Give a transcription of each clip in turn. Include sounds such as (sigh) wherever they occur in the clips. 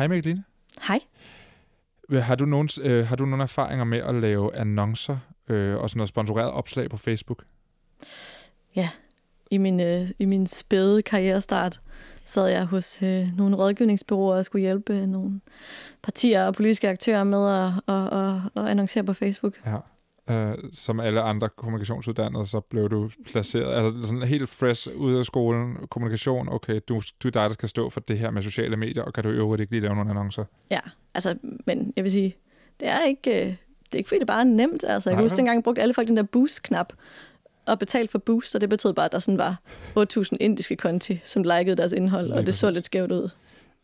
Hej Mikkeline. Hej. Har du, nogen, øh, har du nogle erfaringer med at lave annoncer øh, og sådan noget sponsoreret opslag på Facebook? Ja, i min, øh, i min spæde karrierestart sad jeg hos øh, nogle rådgivningsbyråer og skulle hjælpe nogle partier og politiske aktører med at, at, at, at annoncere på Facebook. Ja. Øh, som alle andre kommunikationsuddannede, så blev du placeret, altså sådan helt fresh ud af skolen, kommunikation, okay, du, du er dig, der skal stå for det her med sociale medier, og kan du i øvrigt ikke lige lave nogle annoncer? Ja, altså, men jeg vil sige, det er ikke, øh, det er ikke fordi, det bare er nemt. Altså, jeg kan huske, dengang brugte alle folk den der boost-knap, og betalt for boost, og det betød bare, at der sådan var 8.000 indiske konti, som likede deres indhold, og det så lidt skævt ud.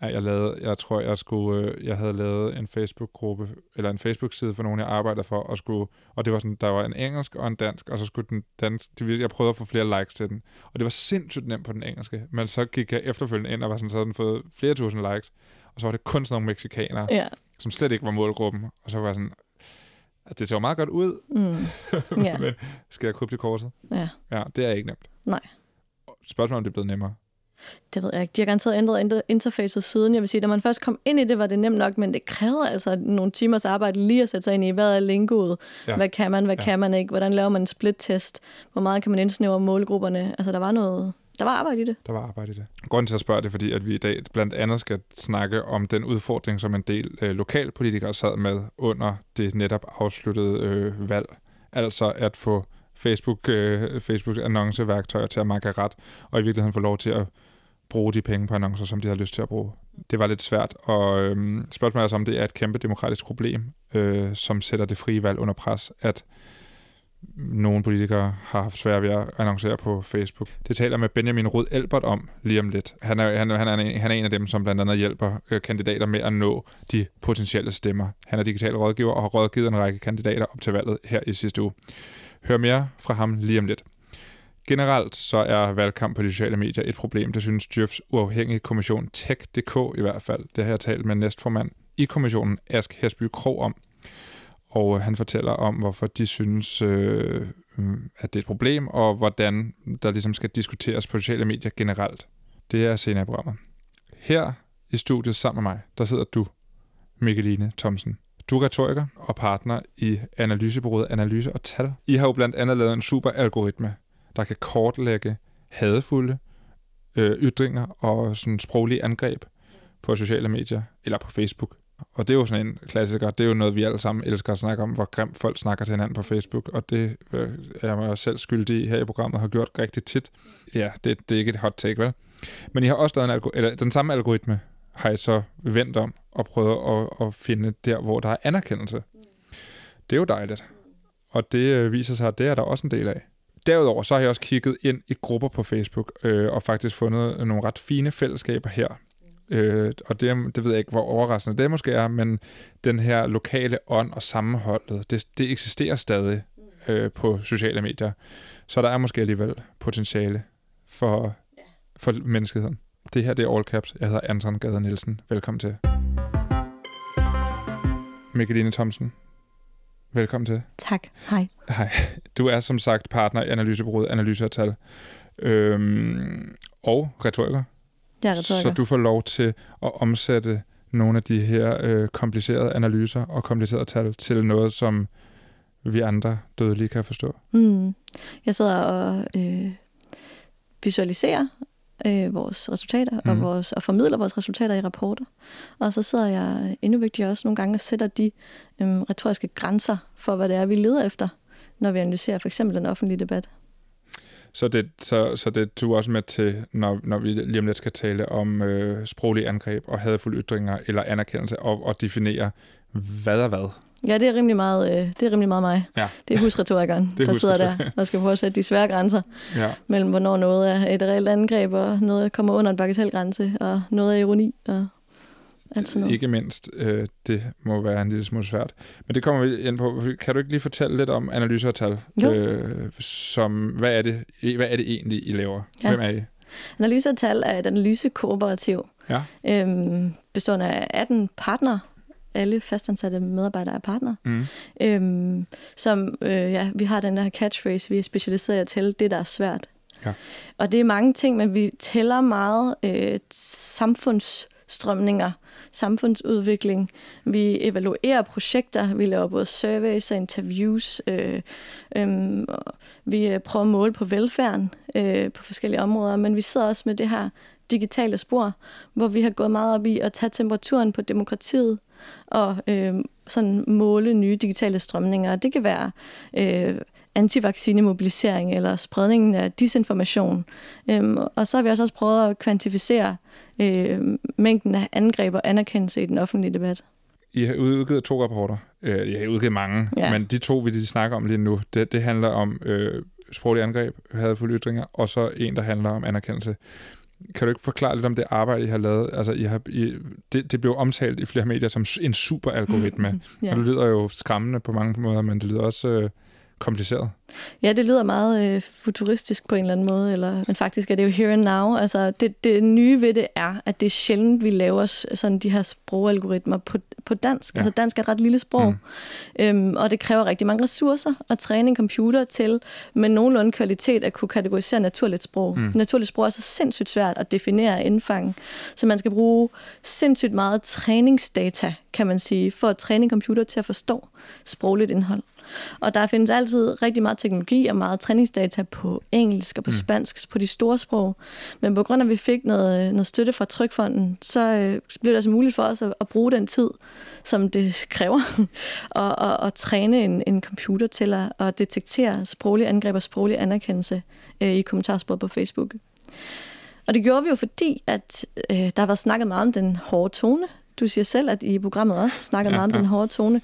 Ja, jeg, lavede, jeg tror, jeg, skulle, øh, jeg havde lavet en Facebook-gruppe, eller en Facebook-side for nogen, jeg arbejdede for, og, skulle, og det var sådan, der var en engelsk og en dansk, og så skulle den dansk, jeg prøvede at få flere likes til den, og det var sindssygt nemt på den engelske, men så gik jeg efterfølgende ind og var sådan, så havde den fået flere tusind likes, og så var det kun sådan nogle mexikanere, ja. som slet ikke var målgruppen, og så var jeg sådan, at det ser meget godt ud, mm. (laughs) ja. men skal jeg krybe til korset? Ja. Ja, det er ikke nemt. Nej. Spørgsmålet om det er blevet nemmere. Det ved jeg ikke. De har garanteret ændret interfacet siden. Jeg vil sige, da man først kom ind i det, var det nemt nok, men det krævede altså nogle timers arbejde lige at sætte sig ind i, hvad er lingoet? Ja. Hvad kan man, hvad ja. kan man ikke? Hvordan laver man en split-test? Hvor meget kan man indsnævre målgrupperne? Altså, der var noget... Der var arbejde i det. Der var arbejde i det. Grunden til at spørge det, fordi at vi i dag blandt andet skal snakke om den udfordring, som en del øh, lokalpolitikere sad med under det netop afsluttede øh, valg. Altså at få Facebook, øh, Facebook-annonceværktøjer til at markere ret, og i virkeligheden få lov til at bruge de penge på annoncer, som de har lyst til at bruge. Det var lidt svært, og øh, spørgsmålet er så, om det er et kæmpe demokratisk problem, øh, som sætter det frie valg under pres, at nogle politikere har haft svært ved at annoncere på Facebook. Det taler med Benjamin Rud Elbert om lige om lidt. Han er, han, han, er en, han er en af dem, som blandt andet hjælper øh, kandidater med at nå de potentielle stemmer. Han er digital rådgiver og har rådgivet en række kandidater op til valget her i sidste uge. Hør mere fra ham lige om lidt. Generelt så er valgkamp på de sociale medier et problem, det synes Djøfs uafhængige kommission Tech.dk i hvert fald. Det har jeg talt med næstformand i kommissionen Ask Hesby Krog om. Og øh, han fortæller om, hvorfor de synes, øh, mm, at det er et problem, og hvordan der ligesom skal diskuteres på sociale medier generelt. Det er senere i programmet. Her i studiet sammen med mig, der sidder du, Mikkeline Thomsen. Du er retoriker og partner i analysebureauet Analyse og Tal. I har jo blandt andet lavet en super algoritme, der kan kortlægge hadefulde øh, ytringer og sådan sproglige angreb på sociale medier eller på Facebook. Og det er jo sådan en klassiker. Det er jo noget, vi alle sammen elsker at snakke om, hvor grimt folk snakker til hinanden på Facebook. Og det øh, er jeg mig selv skyldig i her i programmet, har gjort rigtig tit. Ja, det, det er ikke et hot take, vel? Men I har også lavet en algo- eller den samme algoritme, har I så vendt om og prøvet at, at finde der, hvor der er anerkendelse. Det er jo dejligt. Og det øh, viser sig, at det er der også en del af. Derudover så har jeg også kigget ind i grupper på Facebook øh, og faktisk fundet nogle ret fine fællesskaber her. Øh, og det, det ved jeg ikke, hvor overraskende det måske er, men den her lokale ånd og sammenholdet, det, det eksisterer stadig øh, på sociale medier. Så der er måske alligevel potentiale for, for menneskeheden. Det her det er All Caps. Jeg hedder Anton Gader Nielsen. Velkommen til. Mikkeline Thomsen, velkommen til. Tak. Hej. Hej. Du er som sagt partner i analysebureauet Analyse og Tal. Øhm, og retoriker. Jeg er retoriker. Så du får lov til at omsætte nogle af de her øh, komplicerede analyser og komplicerede tal til noget, som vi andre dødelige kan forstå. Mm. Jeg sidder og øh, visualiserer øh, vores resultater mm. og, vores, og formidler vores resultater i rapporter. Og så sidder jeg endnu vigtigere også nogle gange og sætter de øh, retoriske grænser for, hvad det er, vi leder efter, når vi analyserer for eksempel den offentlige debat. Så det, så, så det du også med til, når, når vi lige om lidt skal tale om øh, sproglige angreb og hadfulde ytringer eller anerkendelse, og, og definere, hvad er hvad? Ja, det er rimelig meget, øh, det er rimelig meget mig. Ja. Det er husretorikeren, (laughs) det er der sidder der og skal prøve at sætte de svære grænser ja. mellem, hvornår noget er et reelt angreb, og noget kommer under en bagatelgrænse, og noget er ironi, og alt sådan noget. Ikke mindst, øh, det må være en lille smule svært. Men det kommer vi ind på. Kan du ikke lige fortælle lidt om analyser og tal? Jo. Øh, som, hvad, er det, hvad er det egentlig, I laver? Ja. Hvem er I? Analyser og tal er et analysekooperativ, ja. øhm, bestående af 18 partnere, alle fastansatte medarbejdere er partner. Mm. Øhm, som, øh, ja, vi har den der catchphrase, vi er specialiseret i at tælle det, der er svært. Ja. Og det er mange ting, men vi tæller meget øh, samfundsstrømninger, samfundsudvikling. Vi evaluerer projekter, vi laver både surveys og interviews. Øh, øh, vi prøver at måle på velfærden øh, på forskellige områder, men vi sidder også med det her digitale spor, hvor vi har gået meget op i at tage temperaturen på demokratiet og øh, sådan måle nye digitale strømninger. Det kan være øh, antivaccinemobilisering eller spredningen af disinformation. Øhm, og så har vi også prøvet at kvantificere øh, mængden af angreb og anerkendelse i den offentlige debat. I har udgivet to rapporter. Øh, I har udgivet mange, ja. men de to, vi de snakker om lige nu, det, det handler om øh, sproglige angreb, hadfulde ytringer, og så en, der handler om anerkendelse. Kan du ikke forklare lidt om det arbejde, I har lavet? Altså, I har, I, det, det blev omtalt i flere medier som en super algoritme. (laughs) ja. Og det lyder jo skræmmende på mange måder, men det lyder også... Øh, kompliceret. Ja, det lyder meget øh, futuristisk på en eller anden måde, eller, men faktisk er det jo here and now. Altså, det, det nye ved det er, at det er sjældent, vi laver sådan de her sprogalgoritmer på, på dansk. Ja. Altså, dansk er et ret lille sprog, mm. øhm, og det kræver rigtig mange ressourcer at træne en computer til med nogenlunde kvalitet at kunne kategorisere naturligt sprog. Mm. Naturligt sprog er så sindssygt svært at definere indfang, så man skal bruge sindssygt meget træningsdata, kan man sige, for at træne en computer til at forstå sprogligt indhold. Og der findes altid rigtig meget teknologi og meget træningsdata på engelsk og på mm. spansk, på de store sprog. Men på grund af, at vi fik noget, noget støtte fra Trykfonden, så øh, blev det altså muligt for os at, at bruge den tid, som det (laughs) kræver, og, og, og træne en, en computer til at, at detektere sproglige angreb og sproglig anerkendelse øh, i kommentarsporet på Facebook. Og det gjorde vi jo fordi, at øh, der var snakket meget om den hårde tone, du siger selv, at I programmet også snakker ja, meget om ja. den hårde tone,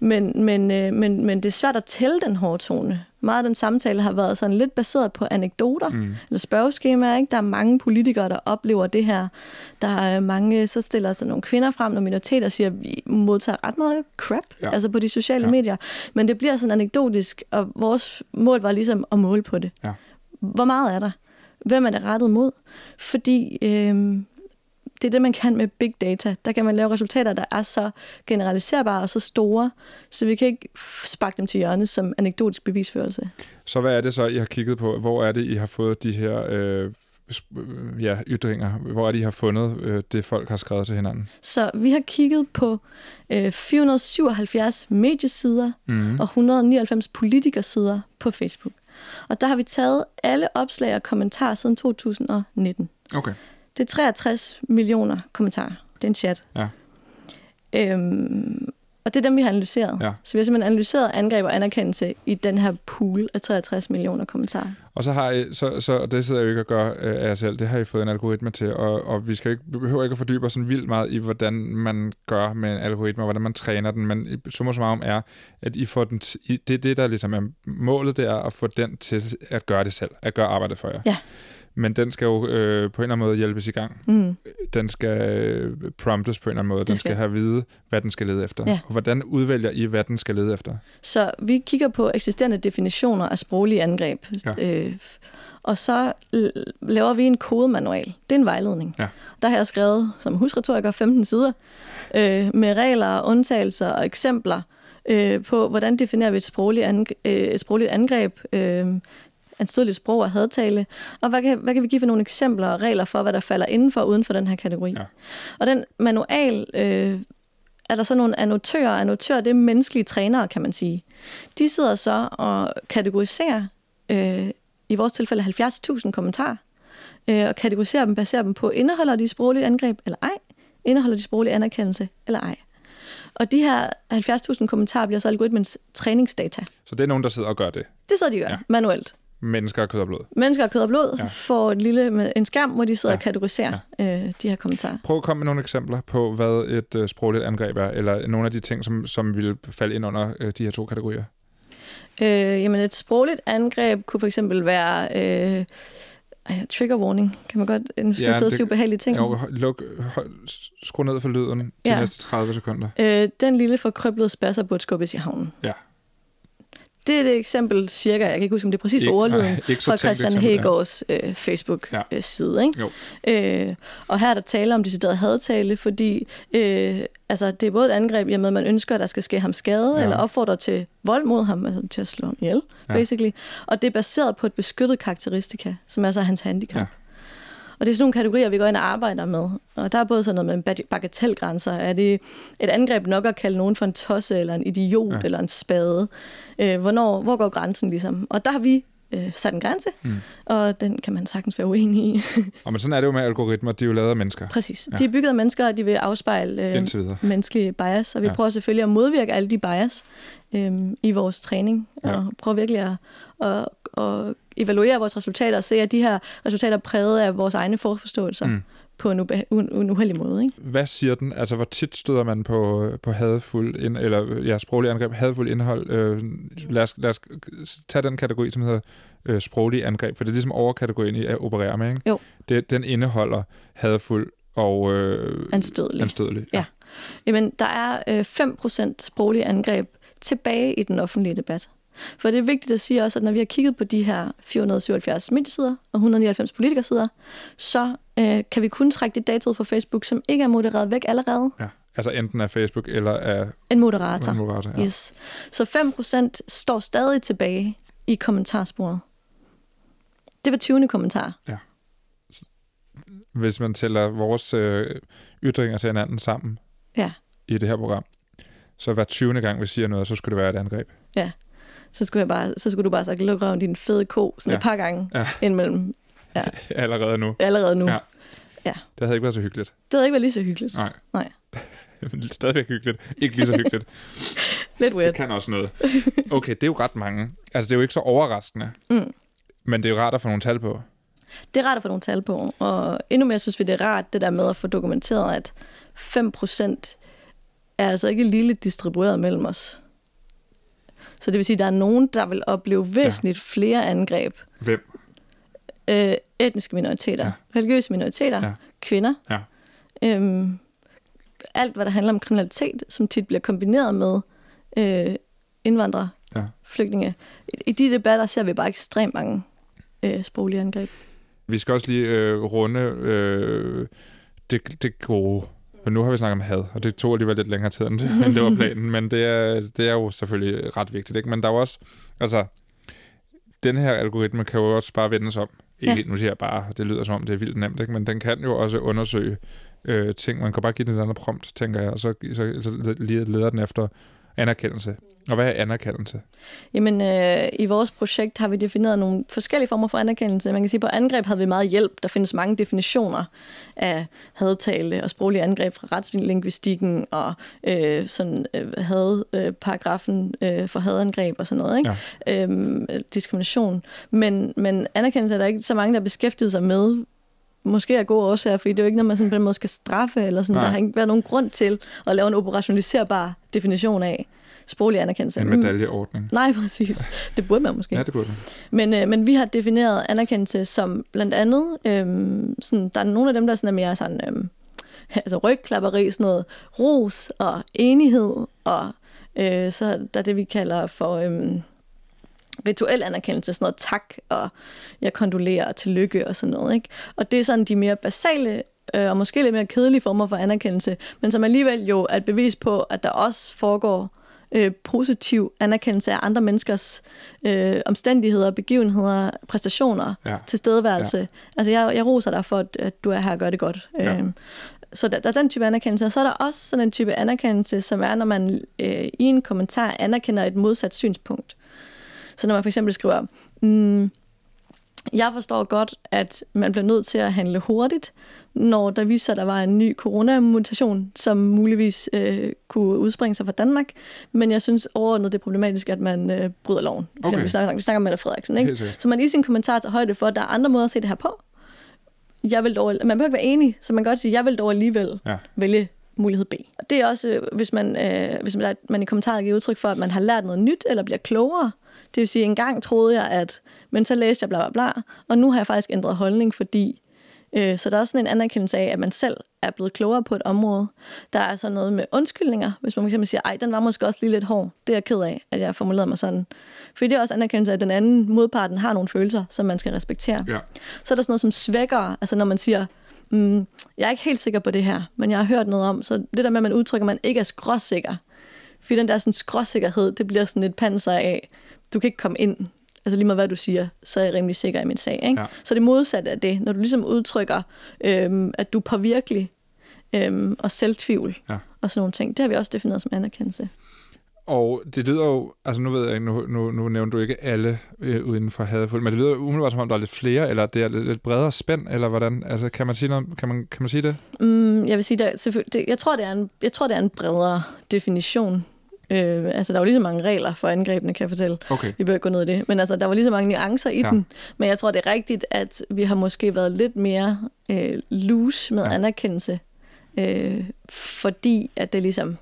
men, men, øh, men, men det er svært at tælle den hårde tone. Meget af den samtale har været sådan lidt baseret på anekdoter mm. eller spørgeskemaer. Ikke? Der er mange politikere, der oplever det her. Der er mange, så stiller sig nogle kvinder frem, nogle minoriteter siger, at vi modtager ret meget crap ja. altså på de sociale ja. medier. Men det bliver sådan anekdotisk, og vores mål var ligesom at måle på det. Ja. Hvor meget er der? Hvem er det rettet mod? Fordi øh, det er det, man kan med big data. Der kan man lave resultater, der er så generaliserbare og så store, så vi kan ikke sparke dem til hjørne som anekdotisk bevisførelse. Så hvad er det så, I har kigget på? Hvor er det, I har fået de her øh, ja, ytringer? Hvor er det, I har fundet øh, det, folk har skrevet til hinanden? Så vi har kigget på øh, 477 mediesider mm. og 199 politikersider på Facebook. Og der har vi taget alle opslag og kommentarer siden 2019. Okay. Det er 63 millioner kommentarer. Det er en chat. Ja. Øhm, og det er dem, vi har analyseret. Ja. Så vi har simpelthen analyseret angreb og anerkendelse i den her pool af 63 millioner kommentarer. Og så har I, så, så det sidder jeg jo ikke at gøre øh, af jer selv, det har I fået en algoritme til, og, og vi, skal ikke, vi behøver ikke at fordybe os sådan vildt meget i, hvordan man gør med en algoritme, og hvordan man træner den, men summa summarum er, at I får den t- det er det, der ligesom er målet, det er at få den til at gøre det selv, at gøre arbejdet for jer. Ja men den skal jo øh, på en eller anden måde hjælpes i gang. Mm. Den skal øh, promptes på en eller anden måde. Den skal. skal have at vide, hvad den skal lede efter. Ja. Og hvordan udvælger I, hvad den skal lede efter? Så vi kigger på eksisterende definitioner af sproglige angreb. Ja. Øh, og så laver vi en kodemanual. Det er en vejledning. Ja. Der har jeg skrevet som husretoriker 15 sider øh, med regler, undtagelser og eksempler øh, på, hvordan definerer vi et sprogligt, angreb, øh, et sprogligt angreb, øh, anstødeligt sprog og hadtale, og hvad kan, hvad kan vi give for nogle eksempler og regler for, hvad der falder inden for og uden for den her kategori. Ja. Og den manual, øh, er der så nogle annotører, annotører det er menneskelige trænere, kan man sige. De sidder så og kategoriserer, øh, i vores tilfælde 70.000 kommentarer, øh, og kategoriserer dem, baserer dem på, indeholder de sprogligt angreb eller ej, indeholder de sproglig anerkendelse eller ej. Og de her 70.000 kommentarer bliver så algoritmens træningsdata. Så det er nogen, der sidder og gør det? Det sidder de gør, ja. manuelt. Mennesker af kød og blod. Mennesker af kød og blod ja. får en lille med en skærm, hvor de sidder ja. og kategoriserer ja. øh, de her kommentarer. Prøv at komme med nogle eksempler på, hvad et øh, sprogligt angreb er, eller nogle af de ting, som, som vil falde ind under øh, de her to kategorier. Øh, jamen et sprogligt angreb kunne for eksempel være... Øh, altså, trigger warning, kan man godt... Nu skal ja, sidde og ubehagelige ting. Jo, luk, hold, skru ned for lyden de ja. næste 30 sekunder. Øh, den lille forkrøblede spasser burde skubbes i havnen. Ja. Det er et eksempel cirka, jeg kan ikke huske, om det er præcis ordlyden, fra Christian Hegårds øh, Facebook-side. Ja. Ikke? Øh, og her er der tale om decideret hadtale, fordi øh, altså, det er både et angreb, i at man ønsker, at der skal ske ham skade, ja. eller opfordrer til vold mod ham, altså til at slå ham ihjel, ja. basically. Og det er baseret på et beskyttet karakteristika, som er så hans handicap. Ja. Og det er sådan nogle kategorier, vi går ind og arbejder med. Og der er både sådan noget med bagatelgrænser. Er det et angreb nok at kalde nogen for en tosse, eller en idiot, ja. eller en spade? Øh, hvornår, hvor går grænsen ligesom? Og der har vi øh, sat en grænse, mm. og den kan man sagtens være uenig i. (laughs) og men sådan er det jo med algoritmer, de er jo lavet af mennesker. Præcis. Ja. De er bygget af mennesker, og de vil afspejle øh, menneskelige bias, og vi ja. prøver selvfølgelig at modvirke alle de bias øh, i vores træning, ja. og prøver virkelig at, at, at evaluere vores resultater og se, at de her resultater er præget af vores egne forforståelser. Mm på en, ube, en, uheldig måde. Ikke? Hvad siger den? Altså, hvor tit støder man på, på hadfuld, ind, eller ja, sproglig angreb, hadfuld indhold? Øh, lad, os, lad os tage den kategori, som hedder øh, sproglig angreb, for det er ligesom overkategorien, I opererer med, ikke? Jo. Det, den indeholder hadfuld og øh, anstødelig. anstødelig. Ja. ja. Jamen, der er øh, 5% sproglige angreb tilbage i den offentlige debat. For det er vigtigt at sige også, at når vi har kigget på de her 477 mediesider og 199 politikersider, så øh, kan vi kun trække det data ud fra Facebook, som ikke er modereret væk allerede. Ja, altså enten af Facebook eller af... En moderator. En moderator ja. yes. Så 5% står stadig tilbage i kommentarsporet. Det var 20. kommentar. Ja. Hvis man tæller vores øh, ytringer til hinanden sammen ja. i det her program, så hver 20. gang, vi siger noget, så skulle det være et angreb. Ja så skulle, jeg bare, så skulle du bare sagt, lukke røven din fede ko, sådan ja. et par gange ja. indimellem. Ja. (laughs) Allerede nu. Allerede nu. Ja. ja. Det havde ikke været så hyggeligt. Det havde ikke været lige så hyggeligt. Nej. Nej. (laughs) Stadigvæk hyggeligt. Ikke lige så hyggeligt. (laughs) Lidt weird. Det kan også noget. Okay, det er jo ret mange. Altså, det er jo ikke så overraskende. Mm. Men det er jo rart at få nogle tal på. Det er rart at få nogle tal på. Og endnu mere synes vi, det er rart, det der med at få dokumenteret, at 5% er altså ikke lille distribueret mellem os. Så det vil sige, at der er nogen, der vil opleve væsentligt ja. flere angreb. Hvem? Øh, etniske minoriteter, ja. religiøse minoriteter, ja. kvinder. Ja. Øhm, alt, hvad der handler om kriminalitet, som tit bliver kombineret med øh, indvandrere, ja. flygtninge. I, I de debatter ser vi bare ekstremt mange øh, sproglige angreb. Vi skal også lige øh, runde øh, det, det gode men nu har vi snakket om had, og det tog alligevel lidt længere tid, end det, end det var (laughs) planen. Men det er, det er jo selvfølgelig ret vigtigt. Ikke? Men der er jo også... Altså, den her algoritme kan jo også bare vendes om. Ikke, ja. Nu siger jeg bare, det lyder som om, det er vildt nemt, ikke? men den kan jo også undersøge øh, ting. Man kan bare give den et andet prompt, tænker jeg, og så, så, så leder den efter anerkendelse. Og hvad er anerkendelse? Jamen, øh, i vores projekt har vi defineret nogle forskellige former for anerkendelse. Man kan sige, at på angreb havde vi meget hjælp. Der findes mange definitioner af hadtale og sproglige angreb fra retslingvistikken og øh, sådan øh, hadparagrafen øh, for hadangreb og sådan noget. Ikke? Ja. Øhm, diskrimination. Men, men anerkendelse er der ikke så mange, der beskæftiget sig med måske er gode årsager, fordi det er jo ikke noget, man sådan på den måde skal straffe, eller sådan. der har ikke været nogen grund til at lave en operationaliserbar definition af sproglig anerkendelse. En medaljeordning. Nej, præcis. Det burde man måske. ja, det burde man. Men, øh, men vi har defineret anerkendelse som blandt andet, øh, sådan, der er nogle af dem, der sådan er mere sådan, øh, (laughs) altså rygklapperi, sådan noget ros og enighed, og øh, så der er det, vi kalder for... Øh, rituel anerkendelse, sådan noget tak, og jeg kondolerer og tillykke og sådan noget. Ikke? Og det er sådan de mere basale øh, og måske lidt mere kedelige former for anerkendelse, men som alligevel jo er et bevis på, at der også foregår øh, positiv anerkendelse af andre menneskers øh, omstændigheder, begivenheder, præstationer, ja. tilstedeværelse. Ja. Altså, jeg, jeg roser dig for, at du er her og gør det godt. Ja. Øh, så der, der er den type anerkendelse. Og så er der også sådan en type anerkendelse, som er, når man øh, i en kommentar anerkender et modsat synspunkt. Så når man for eksempel skriver, mm, jeg forstår godt, at man bliver nødt til at handle hurtigt, når der viser, at der var en ny coronamutation, som muligvis øh, kunne udspringe sig fra Danmark. Men jeg synes overordnet, det er problematisk, at man øh, bryder loven. Okay. Vi, snakker, vi snakker om Mette Frederiksen. Ikke? Så man i sin kommentar tager højde for, at der er andre måder at se det her på. Jeg vil dog, man behøver ikke være enig, så man kan godt sige, at jeg vil dog alligevel ja. vælge mulighed B. Det er også, hvis man, øh, hvis man, man i kommentaret giver udtryk for, at man har lært noget nyt, eller bliver klogere, det vil sige, at engang troede jeg, at... Men så læste jeg bla bla bla, og nu har jeg faktisk ændret holdning, fordi... Øh, så der er også sådan en anerkendelse af, at man selv er blevet klogere på et område. Der er så noget med undskyldninger, hvis man fx siger, ej, den var måske også lige lidt hård. Det er jeg ked af, at jeg formulerede mig sådan. Fordi det er også anerkendelse af, at den anden modparten har nogle følelser, som man skal respektere. Ja. Så er der sådan noget som svækker, altså når man siger, mm, jeg er ikke helt sikker på det her, men jeg har hørt noget om, så det der med, at man udtrykker, at man ikke er skråsikker. Fordi den der sådan skråsikkerhed, det bliver sådan et panser af, du kan ikke komme ind. altså lige meget hvad du siger, så er jeg rimelig sikker i min sag. Ikke? Ja. Så det modsatte af det, når du ligesom udtrykker, øhm, at du er påvirkelig øhm, og selvtvivl Ja. og sådan nogle ting, det har vi også defineret som anerkendelse. Og det lyder jo, altså nu ved jeg ikke, nu, nu, nu nævner du ikke alle øh, uden for hadefuld, men det lyder jo umiddelbart som om, der er lidt flere, eller det er lidt, lidt bredere spænd, eller hvordan? Altså kan man sige, noget, kan man, kan man sige det? Mm, jeg vil sige, der, selvfølgelig, det, jeg, tror, det er en, jeg tror, det er en bredere definition. Øh, altså, der var lige så mange regler for angrebene, kan jeg fortælle. Okay. Vi ikke gå ned i det. Men altså, der var lige så mange nuancer i Ja. den. Men jeg tror, det er rigtigt, at vi har måske været lidt mere øh, loose med ja. anerkendelse. Øh, fordi at det ligesom...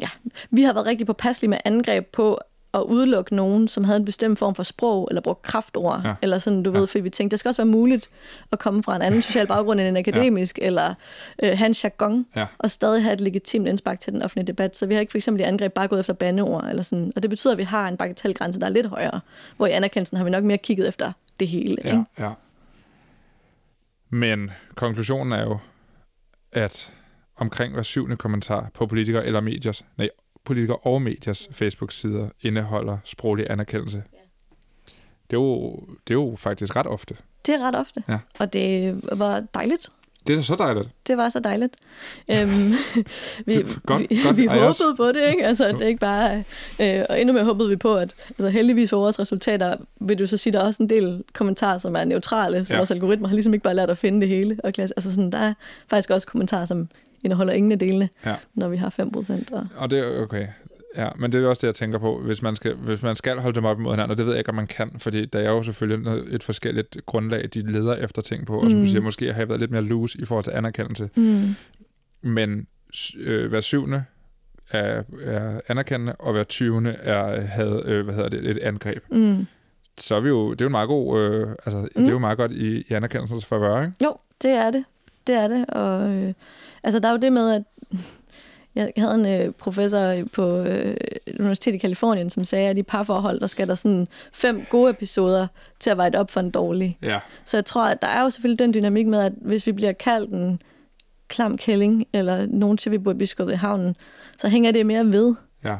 Ja, vi har været rigtig påpasselige med angreb på at udelukke nogen, som havde en bestemt form for sprog, eller brugt kraftord, Ja. eller sådan, du Ja. ved, fordi vi tænkte, det skal også være muligt at komme fra en anden social baggrund end en akademisk, ja. eller øh, en jargon, Ja. og stadig have et legitimt indspark til den offentlige debat. Så vi har ikke for eksempel i angreb bare gået efter bandeord, eller sådan. og det betyder, at vi har en bagatelgrænse, der er lidt højere, hvor i anerkendelsen har vi nok mere kigget efter det hele. Ja, Ikke? ja. Men konklusionen er jo, at omkring hver syvende kommentar på politikere eller mediers, nej, politikere og mediers Facebook-sider indeholder sproglig anerkendelse. Det er, jo, det er jo faktisk ret ofte. Det er ret ofte, Ja. og det var dejligt. Det er da så dejligt. Det var så dejligt. Øhm, (laughs) vi, Det- godt- vi, godt, vi håbede på det, ikke? Altså, at det ikke bare... Øh, og endnu mere håbede vi på, at altså, heldigvis for vores resultater, vil du så sige, der er også en del kommentarer, som er neutrale, så ja. vores algoritmer har ligesom ikke bare lært at finde det hele. Og klasse. Altså, sådan, der er faktisk også kommentarer, som indeholder ingen af delene, Ja. når vi har 5%. Og, Og det er okay. Ja, men det er også det, jeg tænker på, hvis man skal, hvis man skal holde dem op imod hinanden, og det ved jeg ikke, om man kan, fordi der er jo selvfølgelig noget, et forskelligt grundlag, de leder efter ting på, og som du Mm. siger, måske har jeg været lidt mere loose i forhold til anerkendelse. mm, Men øh, hver syvende er, er anerkendende, og hver tyvende er, havde, øh, hvad hedder det, et angreb. mm. Så er vi jo, det er jo meget god, øh, altså, mm. det er jo meget godt i, i anerkendelsens favør, ikke? Jo, det er det. Det er det. Og, øh, altså, der er jo det med, at jeg havde en øh, professor på øh, Universitetet i Kalifornien, som sagde, at i parforhold, der skal der sådan fem gode episoder til at veje op for en dårlig. Ja. Så jeg tror, at der er jo selvfølgelig den dynamik med, at hvis vi bliver kaldt en klam kælling, eller nogen til, vi burde blive skubbet i havnen, så hænger det mere ved, Ja.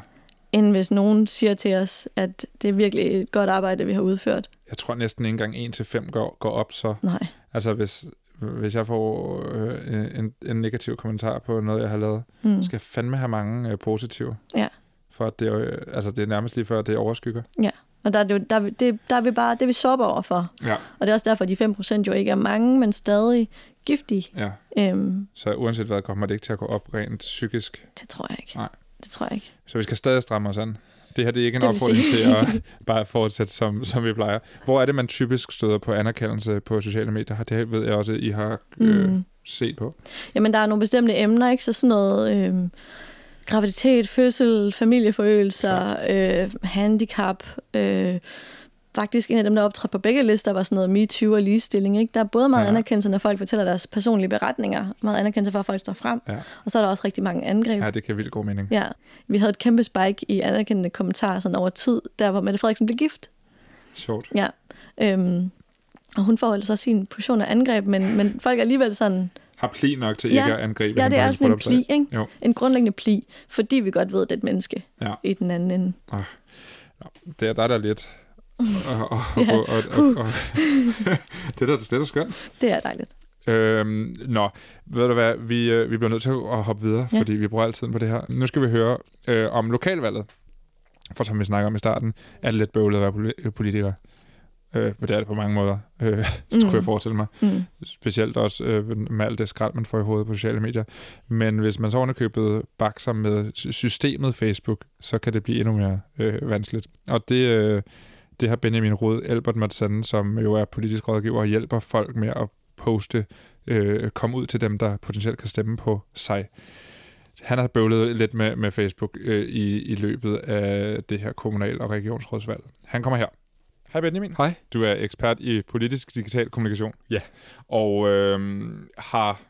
end hvis nogen siger til os, at det er virkelig et godt arbejde, vi har udført. Jeg tror næsten ikke engang 1 til 5 går, går op, så Nej. altså hvis, hvis jeg får øh, en, en negativ kommentar på noget, jeg har lavet, Mm. skal jeg fandme have mange øh, positive. Ja. For at det, er, øh, altså det er nærmest lige før, det overskygger. Og der er, det, der, er det, der er vi bare, det er vi sårbare overfor. Ja. Og det er også derfor, at de 5% jo ikke er mange, men stadig giftige. Ja. Øhm, Så uanset hvad, kommer det ikke til at gå op rent psykisk. det tror jeg ikke. Nej. Det tror jeg ikke. Så vi skal stadig stramme os an. Det her det er ikke en opfordring til at bare fortsætte, som, som vi plejer. Hvor er det, man typisk støder på anerkendelse på sociale medier? Det ved jeg også, I har øh, Mm. set på. Jamen, der er nogle bestemte emner, ikke? Så sådan noget øhm, graviditet, fødsel, familieforøgelser, øh, handicap. Øh, faktisk en af dem, der optrådte på begge lister, var sådan noget MeToo og ligestilling. Ikke? Der er både meget Ja. ja. anerkendelse, når folk fortæller deres personlige beretninger, meget anerkendelse for, at folk står frem, Ja. og så er der også rigtig mange angreb. Ja, det giver vildt god mening. Ja, vi havde et kæmpe spike i anerkendende kommentarer sådan over tid, der hvor Mette Frederiksen blev gift. Sjovt. Ja. Øhm, og hun får så sin position af angreb, men, men folk er alligevel sådan, Har pli nok til Ja. ikke at angribe ja, det er sådan en pli, ikke? Jo. En grundlæggende pli, fordi vi godt ved, at det er et menneske Ja. i den anden ende. Det er der, der er lidt. Og, og, Ja. og, og, og, og, det, er da, det er da skønt. Det er dejligt. Øhm, nå, ved du hvad, vi, øh, vi bliver nødt til at hoppe videre, Ja. fordi vi bruger al tiden på det her. Nu skal vi høre øh, om lokalvalget. For som vi snakker om i starten, er det lidt bøvlet at være poli- politiker. Øh, det er det på mange måder, øh, (laughs) så Mm. kunne jeg forestille mig. Mm. Specielt også øh, med alt det skrald, man får i hovedet på sociale medier. Men hvis man så ovenikøbet bakser med sy- systemet Facebook, så kan det blive endnu mere øh, vanskeligt. Og det, øh, det har Benjamin Rod Albert Madsen, som jo er politisk rådgiver og hjælper folk med at poste, øh, komme ud til dem, der potentielt kan stemme på sig. Han har bøvlet lidt med, med Facebook øh, i, i løbet af det her kommunal- og regionsrådsvalg. Han kommer her. Hej Benjamin. Hej. Du er ekspert i politisk digital kommunikation. Ja. Og øh, har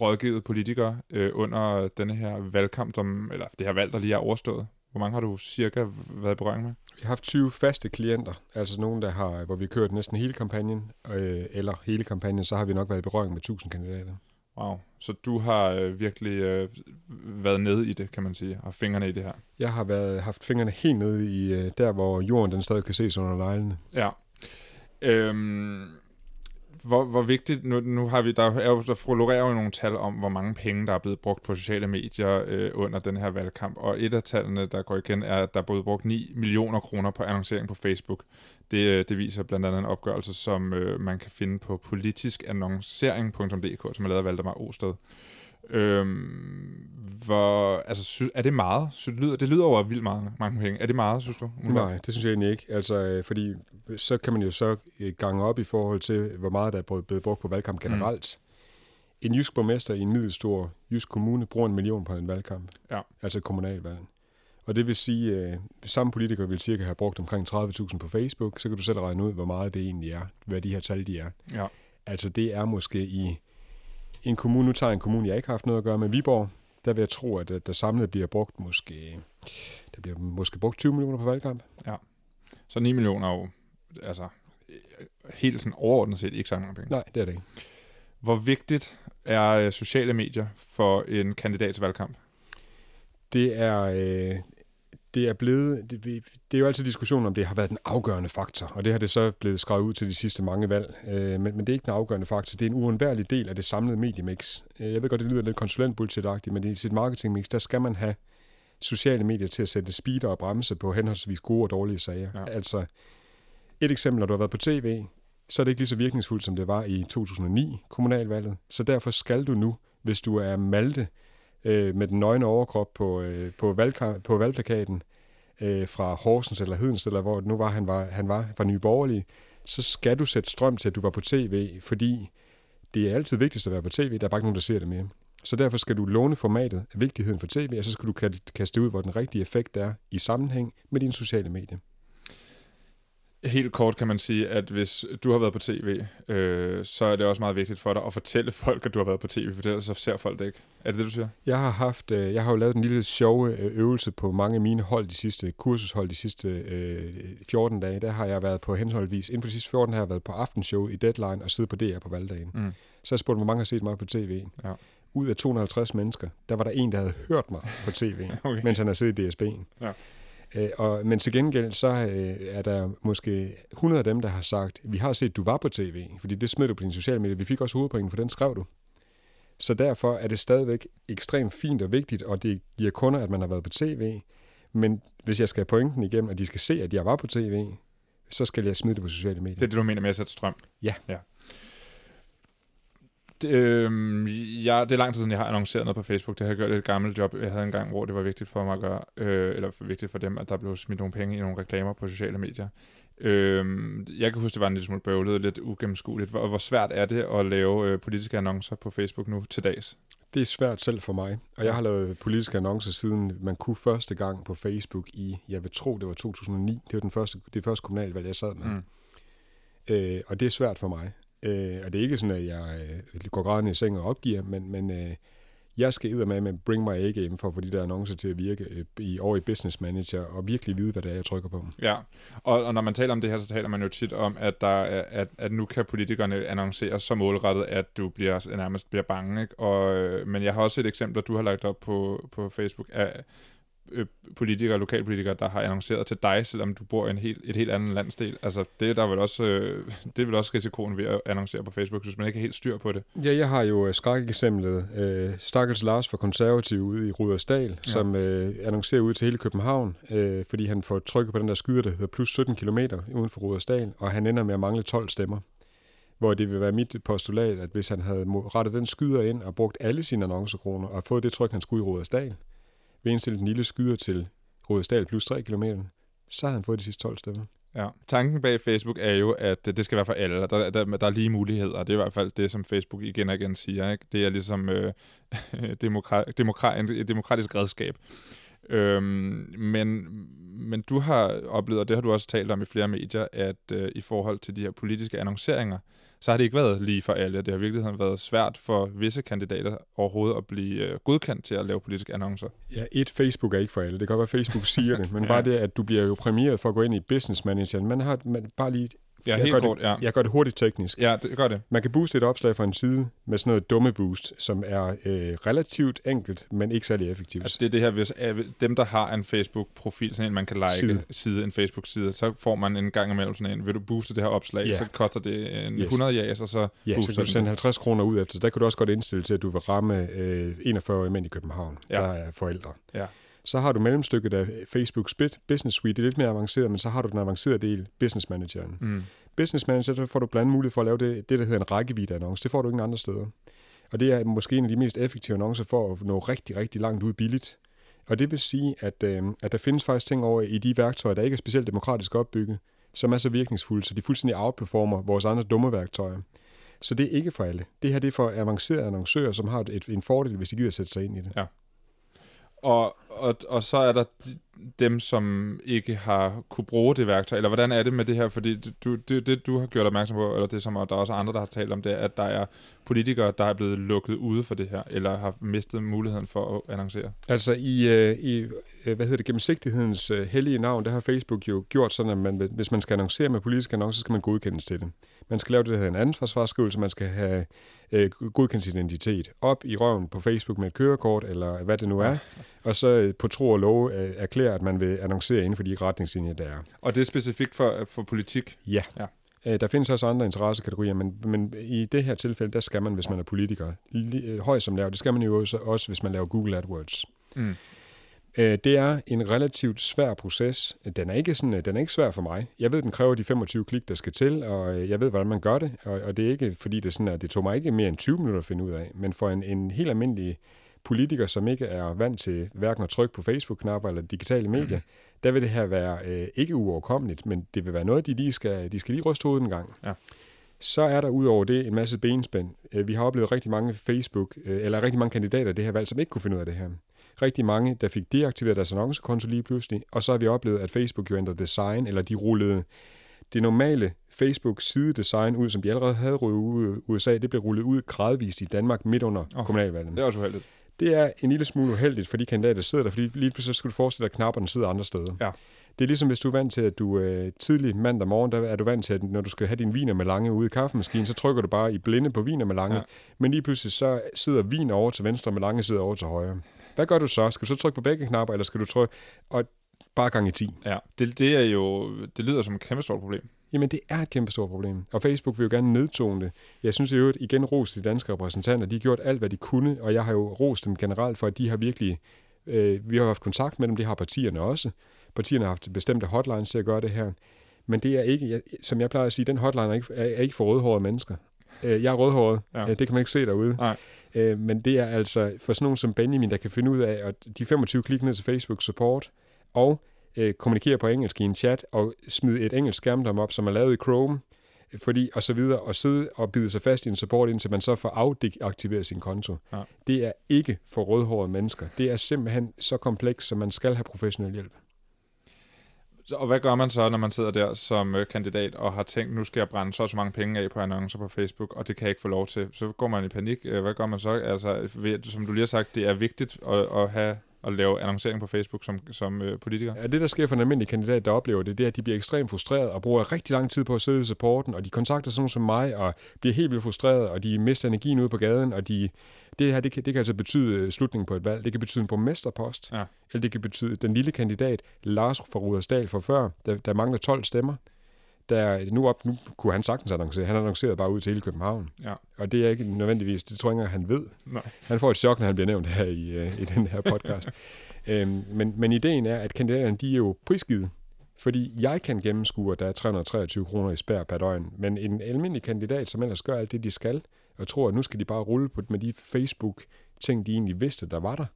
rådgivet politikere øh, under denne her valgkamp, som, eller det her valg, der lige er overstået. Hvor mange har du cirka været i berøring med? Vi har haft 20 faste klienter, altså nogen, der har, hvor vi har kørt næsten hele kampagnen, øh, eller hele kampagnen, så har vi nok været i berøring med 1000 kandidater. Wow. Så du har øh, virkelig øh, været nede i det, kan man sige, og fingrene i det her. Jeg har været, haft fingrene helt nede i øh, der, hvor jorden den stadig kan ses under neglene. Ja. Øhm, hvor, hvor vigtigt, nu, nu har vi, der, er jo, der florerer jo nogle tal om, hvor mange penge, der er blevet brugt på sociale medier øh, under den her valgkamp, og et af tallene, der går igen, er, at der er blevet brugt 9 millioner kroner på annoncering på Facebook. Det, øh, det viser blandt andet en opgørelse, som øh, man kan finde på politiskannoncering.dk, som er lavet af Valdemar Osted. Øhm, hvor, altså, sy, er det meget? Sy, det, lyder, det lyder over vildt mange, mange penge. Er det meget, synes du? Nej, det synes jeg egentlig ikke. Altså, øh, fordi så kan man jo så øh, gange op i forhold til, hvor meget der er blevet brugt på valgkamp generelt. Mm. En jysk borgmester i en middelstor jysk kommune bruger en million på en valgkamp. Ja. Altså kommunalvalg. Og det vil sige, at øh, samme politikere vil cirka have brugt omkring 30.000 på Facebook, så kan du selv regne ud, hvor meget det egentlig er, hvad de her tal de er. Ja. Altså det er måske i en kommune, nu tager en kommune, jeg ikke har haft noget at gøre med, Viborg, der vil jeg tro, at der samlet bliver brugt måske, der bliver måske brugt 20 millioner på valgkamp. Ja. Så 9 millioner er jo, altså, helt sådan overordnet set ikke så mange penge. Nej, det er det ikke. Hvor vigtigt er øh, sociale medier for en kandidat til valgkamp? Det er, øh, det er blevet, det, det er jo altid diskussion om det har været den afgørende faktor, og det har det så blevet skrevet ud til de sidste mange valg, øh, men, men det er ikke den afgørende faktor, det er en uundværlig del af det samlede mediemix. Øh, jeg ved godt, det lyder lidt konsulentbullshit men i sit marketingmix, der skal man have sociale medier til at sætte speeder og bremse på henholdsvis gode og dårlige sager. Ja. Altså, et eksempel, når du har været på tv, så er det ikke lige så virkningsfuldt, som det var i 2009, kommunalvalget. Så derfor skal du nu, hvis du er Malte, øh, med den nøgne overkrop på, øh, på, valg, på valgplakaten øh, fra Horsens eller Hedens, eller hvor nu var han var, han var fra Nye Borgerlige, så skal du sætte strøm til, at du var på tv, fordi det er altid vigtigst at være på tv, der er bare ikke nogen, der ser det mere. Så derfor skal du låne formatet af vigtigheden for tv, og så skal du kaste ud, hvor den rigtige effekt er i sammenhæng med dine sociale medier. Helt kort kan man sige, at hvis du har været på tv, øh, så er det også meget vigtigt for dig at fortælle folk, at du har været på tv, for ellers så ser folk det ikke. Er det det, du siger? Jeg har haft, øh, jeg har jo lavet en lille sjove øh, øvelse på mange af mine hold de sidste, kursushold de sidste øh, 14 dage. Der har jeg været på henholdsvis, inden for de sidste 14 har jeg været på aftenshow i Deadline og siddet på DR på valgdagen. Mm. Så jeg spurgte, hvor mange har set mig på tv. Ja. Ud af 250 mennesker, der var der en, der havde hørt mig på tv, (laughs) okay. mens han havde siddet i DSB'en. Ja. Øh, og, men til gengæld, så øh, er der måske 100 af dem, der har sagt, vi har set, du var på tv, fordi det smed du på dine sociale medier. Vi fik også hovedpointen, for den skrev du. Så derfor er det stadigvæk ekstremt fint og vigtigt, og det giver kunder, at man har været på tv. Men hvis jeg skal have pointen igennem, at de skal se, at jeg var på tv, så skal jeg smide det på sociale medier. Det er det, du mener med at sætte strøm? Ja. ja. Øh, ja, det er lang tid siden, jeg har annonceret noget på Facebook. Det har jeg gjort et gammelt job. Jeg havde en gang, hvor det var vigtigt for mig at gøre, øh, eller vigtigt for dem, at der blev smidt nogle penge i nogle reklamer på sociale medier. Øh, jeg kan huske, det var en lille smule bøvlet, lidt ugennemskueligt. Hvor, hvor svært er det at lave øh, politiske annoncer på Facebook nu til dags? Det er svært selv for mig, og jeg har lavet politiske annoncer siden man kunne første gang på Facebook i, jeg vil tro, det var 2009. Det var den første, det første kommunalvalg, jeg sad med. Mm. Øh, og det er svært for mig. Øh, og det er ikke sådan, at jeg øh, går grædende i seng og opgiver, men, men øh, jeg skal med med bring my A-game for at få de der annoncer til at virke øh, i, over i Business Manager og virkelig vide, hvad det er, jeg trykker på. Ja, og, og når man taler om det her, så taler man jo tit om, at, der er, at, at nu kan politikerne annoncere så målrettet, at du bliver, nærmest bliver bange. Ikke? Og, øh, men jeg har også et eksempel, du har lagt op på, på Facebook, af, politikere, lokalpolitikere, der har annonceret til dig, selvom du bor i en helt, et helt andet landsdel. Altså, det er der vel også, øh, det er vel også risikoen ved at annoncere på Facebook, hvis man ikke er helt styr på det. Ja, jeg har jo skrækeksemplet øh, Stakkels Lars fra Konservativ ude i Rudersdal, ja. som øh, annoncerer ud til hele København, øh, fordi han får trykket på den der skyder, der hedder plus 17 km uden for Rudersdal, og han ender med at mangle 12 stemmer hvor det vil være mit postulat, at hvis han havde rettet den skyder ind og brugt alle sine annoncekroner og fået det tryk, han skulle i Rudersdal, ved indstille den lille skyder til Rådesdal plus 3 km, så har han fået de sidste 12 stemmer. Ja. Tanken bag Facebook er jo, at det skal være for alle. Der, der, der er lige muligheder. Det er i hvert fald det, som Facebook igen og igen siger. Ikke? Det er ligesom øh, (laughs) demokra- demokra- et demokratisk redskab. Øhm, men, men du har oplevet, og det har du også talt om i flere medier, at øh, i forhold til de her politiske annonceringer, så har det ikke været lige for alle. Det har i virkeligheden været svært for visse kandidater overhovedet at blive øh, godkendt til at lave politiske annoncer. Ja, et Facebook er ikke for alle. Det kan godt være, at Facebook siger (laughs) det, men ja. bare det, at du bliver jo præmieret for at gå ind i business manageren. Man har man, bare lige Ja, jeg helt gør kort, det, ja. Jeg gør det hurtigt teknisk. Ja, det gør det. Man kan booste et opslag fra en side med sådan noget dumme boost, som er øh, relativt enkelt, men ikke særlig effektivt. Altså det er det her, hvis øh, dem, der har en Facebook-profil, sådan en, man kan like Side. side, side en Facebook-side, så får man en gang imellem sådan en, vil du booste det her opslag, Ja. så koster det en Yes. 100 jas, og så ja, så booster kan du sende det. 50 kroner ud efter. Der kan du også godt indstille til, at du vil ramme øh, 41 mænd i København, Ja. der er forældre. Ja. Så har du mellemstykket af Facebooks bus- Business Suite, det er lidt mere avanceret, men så har du den avancerede del, Business Manageren. Mm. Business Manager, der får du blandt andet mulighed for at lave det, det der hedder en rækkevidde annonce. Det får du ingen andre steder. Og det er måske en af de mest effektive annoncer for at nå rigtig, rigtig langt ud billigt. Og det vil sige, at, øh, at der findes faktisk ting over i de værktøjer, der ikke er specielt demokratisk opbygget, som er så virkningsfulde, så de fuldstændig outperformer vores andre dumme værktøjer. Så det er ikke for alle. Det her det er for avancerede annoncører, som har et, en fordel, hvis de gider sætte sig ind i det. Og, og, og så er der dem, som ikke har kunne bruge det værktøj, eller hvordan er det med det her? Fordi du, det, det, du har gjort opmærksom på, eller det som der er også andre, der har talt om det, at der er politikere, der er blevet lukket ude for det her, eller har mistet muligheden for at annoncere. Altså i, øh, i øh, hvad hedder det, gennemsigtighedens øh, hellige navn, der har Facebook jo gjort sådan, at man, hvis man skal annoncere med politiske annoncer, så skal man godkendes til det. Man skal lave det, der hedder en ansvarsvarskrivelse, man skal have øh, godkendt sin identitet op i røven på Facebook med et kørekort, eller hvad det nu er, og så øh, på tro og lov øh, erklære, at man vil annoncere inden for de retningslinjer, der er. Og det er specifikt for, for politik. Ja. Ja. Øh, Der findes også andre interessekategorier, men, men i det her tilfælde, der skal man, hvis man er politiker, li- øh, højt som laver. Det skal man jo også, også, hvis man laver Google AdWords. Mm. Øh, Det er en relativt svær proces. Den er ikke sådan, øh, den er ikke svær for mig. Jeg ved, den kræver de 25 klik, der skal til, og øh, jeg ved, hvordan man gør det. Og, og det er ikke, fordi det, er sådan, at det tog mig ikke mere end 20 minutter at finde ud af. Men for en, en helt almindelig politiker, som ikke er vant til hverken at trykke på Facebook-knapper eller digitale medier, der vil det her være øh, ikke uoverkommeligt, men det vil være noget, de lige skal, de skal lige ryste hovedet en gang. Ja. Så er der udover det en masse benspænd. Vi har oplevet rigtig mange Facebook, eller rigtig mange kandidater i det her valg, som ikke kunne finde ud af det her. Rigtig mange, der fik deaktiveret deres annoncekonto lige pludselig, og så har vi oplevet, at Facebook jo ændrede design, eller de rullede det normale Facebook-sidedesign ud, som de allerede havde rullet ud i USA, det blev rullet ud gradvist i Danmark midt under oh, kommunalvalget. Det er også uheldigt. Det er en lille smule uheldigt for de kandidater, der sidder der, fordi lige pludselig skal du forestille dig, at knapperne sidder andre steder. Ja. Det er ligesom hvis du er vant til, at du øh, tidlig mandag morgen, der er du vant til, at når du skal have din viner med lange ude i kaffemaskinen, så trykker du bare i blinde på viner med lange. Ja. Men lige pludselig så sidder vin over til venstre, med lange sidder over til højre. Hvad gør du så? Skal du så trykke på begge knapper, eller skal du trykke og bare gange 10? Ja, det, det er jo, det lyder som et kæmpe stort problem. Jamen, det er et kæmpe stort problem. Og Facebook vil jo gerne nedtone det. Jeg synes i øvrigt igen ros de danske repræsentanter. De har gjort alt, hvad de kunne, og jeg har jo rost dem generelt for, at de har virkelig... Øh, vi har haft kontakt med dem, det har partierne også. Partierne har haft bestemte hotlines til at gøre det her. Men det er ikke, jeg, som jeg plejer at sige, den hotline er ikke, er, er ikke for rødhårede mennesker. Øh, jeg er rødhåret. Ja. Øh, det kan man ikke se derude. Nej. Øh, men det er altså for sådan nogen som Benjamin, der kan finde ud af, at de 25 klik ned til Facebook support, og øh, kommunikere på engelsk i en chat, og smide et engelsk skærmdom op, som er lavet i Chrome, fordi, og så videre, og sidde og bide sig fast i en support, indtil man så får afaktiveret sin konto. Ja. Det er ikke for rødhårede mennesker. Det er simpelthen så kompleks, så man skal have professionel hjælp. Så- Og hvad gør man så, når man sidder der som øh, kandidat og har tænkt, nu skal jeg brænde så og så mange penge af på annoncer på Facebook, og det kan jeg ikke få lov til. Så går man i panik. Øh, Hvad gør man så? Altså, ved- som du lige har sagt, det er vigtigt at, at have at lave annoncering på Facebook som, som øh, politiker. Ja, det, der sker for en almindelig kandidat, der oplever det, det er, at de bliver ekstremt frustreret og bruger rigtig lang tid på at sidde i supporten, og de kontakter sådan som mig og bliver helt vildt frustreret, og de mister energien ude på gaden, og de, det her, det kan, det kan altså betyde øh, slutningen på et valg. Det kan betyde en borgmesterpost, Ja. eller det kan betyde den lille kandidat, Lars fra Rudersdal fra før, der, der mangler 12 stemmer. Der, nu, op, nu kunne han sagtens annoncere. Han annoncerede bare ud til hele København. Ja. Og det er ikke nødvendigvis, det tror jeg ikke han ved. Nej. Han får et chok, når han bliver nævnt her i, øh, i den her podcast. (laughs) øhm, men, men ideen er, at kandidaterne de er jo prisgivet. Fordi jeg kan gennemskue, at der er 323 kroner i spær per døgn. Men en almindelig kandidat, som ellers gør alt det, de skal, og tror, at nu skal de bare rulle på med de Facebook-ting, de egentlig vidste, der var der,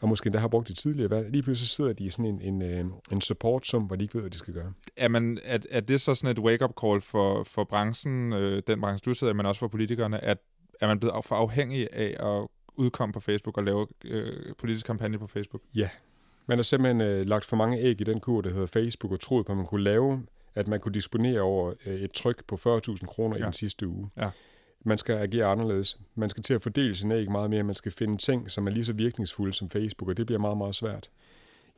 og måske der har brugt det tidligere valg, lige pludselig sidder de i sådan en, en, øh, en support-sum, hvor de ikke ved, hvad de skal gøre. Er, man, er, er det så sådan et wake-up call for, for branchen, øh, den branche, du sidder i, men også for politikerne, at er man blevet for afhængig af at udkomme på Facebook og lave øh, politisk kampagne på Facebook? Man har simpelthen øh, lagt for mange æg i den kur, der hedder Facebook, og troet på, at man kunne lave, at man kunne disponere over øh, et tryk på 40.000 kroner ja. i Ja. den sidste uge. Ja. Man skal agere anderledes. Man skal til at fordele sin æg meget mere. Man skal finde ting, som er lige så virkningsfulde som Facebook, og det bliver meget, meget svært.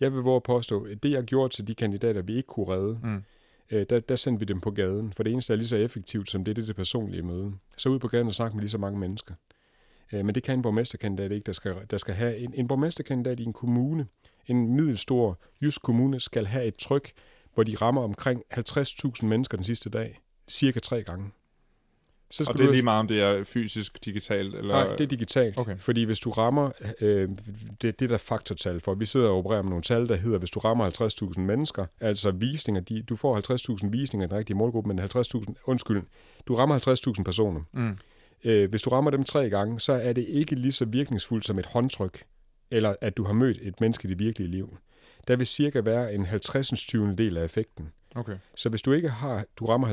Jeg vil våge at påstå, at det, jeg gjorde til de kandidater, vi ikke kunne redde, Mm. øh, der, der sendte vi dem på gaden, for det eneste er lige så effektivt som det, det er det personlige møde. Så ud på gaden og snakke med lige så mange mennesker. Øh, men det kan en borgmesterkandidat ikke, der skal, der skal have en, en borgmesterkandidat i en kommune, en middelstor jysk kommune, skal have et tryk, hvor de rammer omkring 50.000 mennesker den sidste dag, cirka tre gange. Så og det er lige meget, om det er fysisk, digitalt? Eller? Nej, det er digitalt. Okay. Fordi hvis du rammer, øh, det, det der faktortal for, vi sidder og opererer med nogle tal, der hedder, hvis du rammer 50.000 mennesker, altså visninger, de, du får 50.000 visninger i den rigtige målgruppe, men 50.000, undskyld, du rammer 50.000 personer. Mm. Øh, hvis du rammer dem tre gange, så er det ikke lige så virkningsfuldt som et håndtryk, eller at du har mødt et menneske i det virkelige liv. Der vil cirka være en 50. del af effekten. Okay. Så hvis du ikke har, du rammer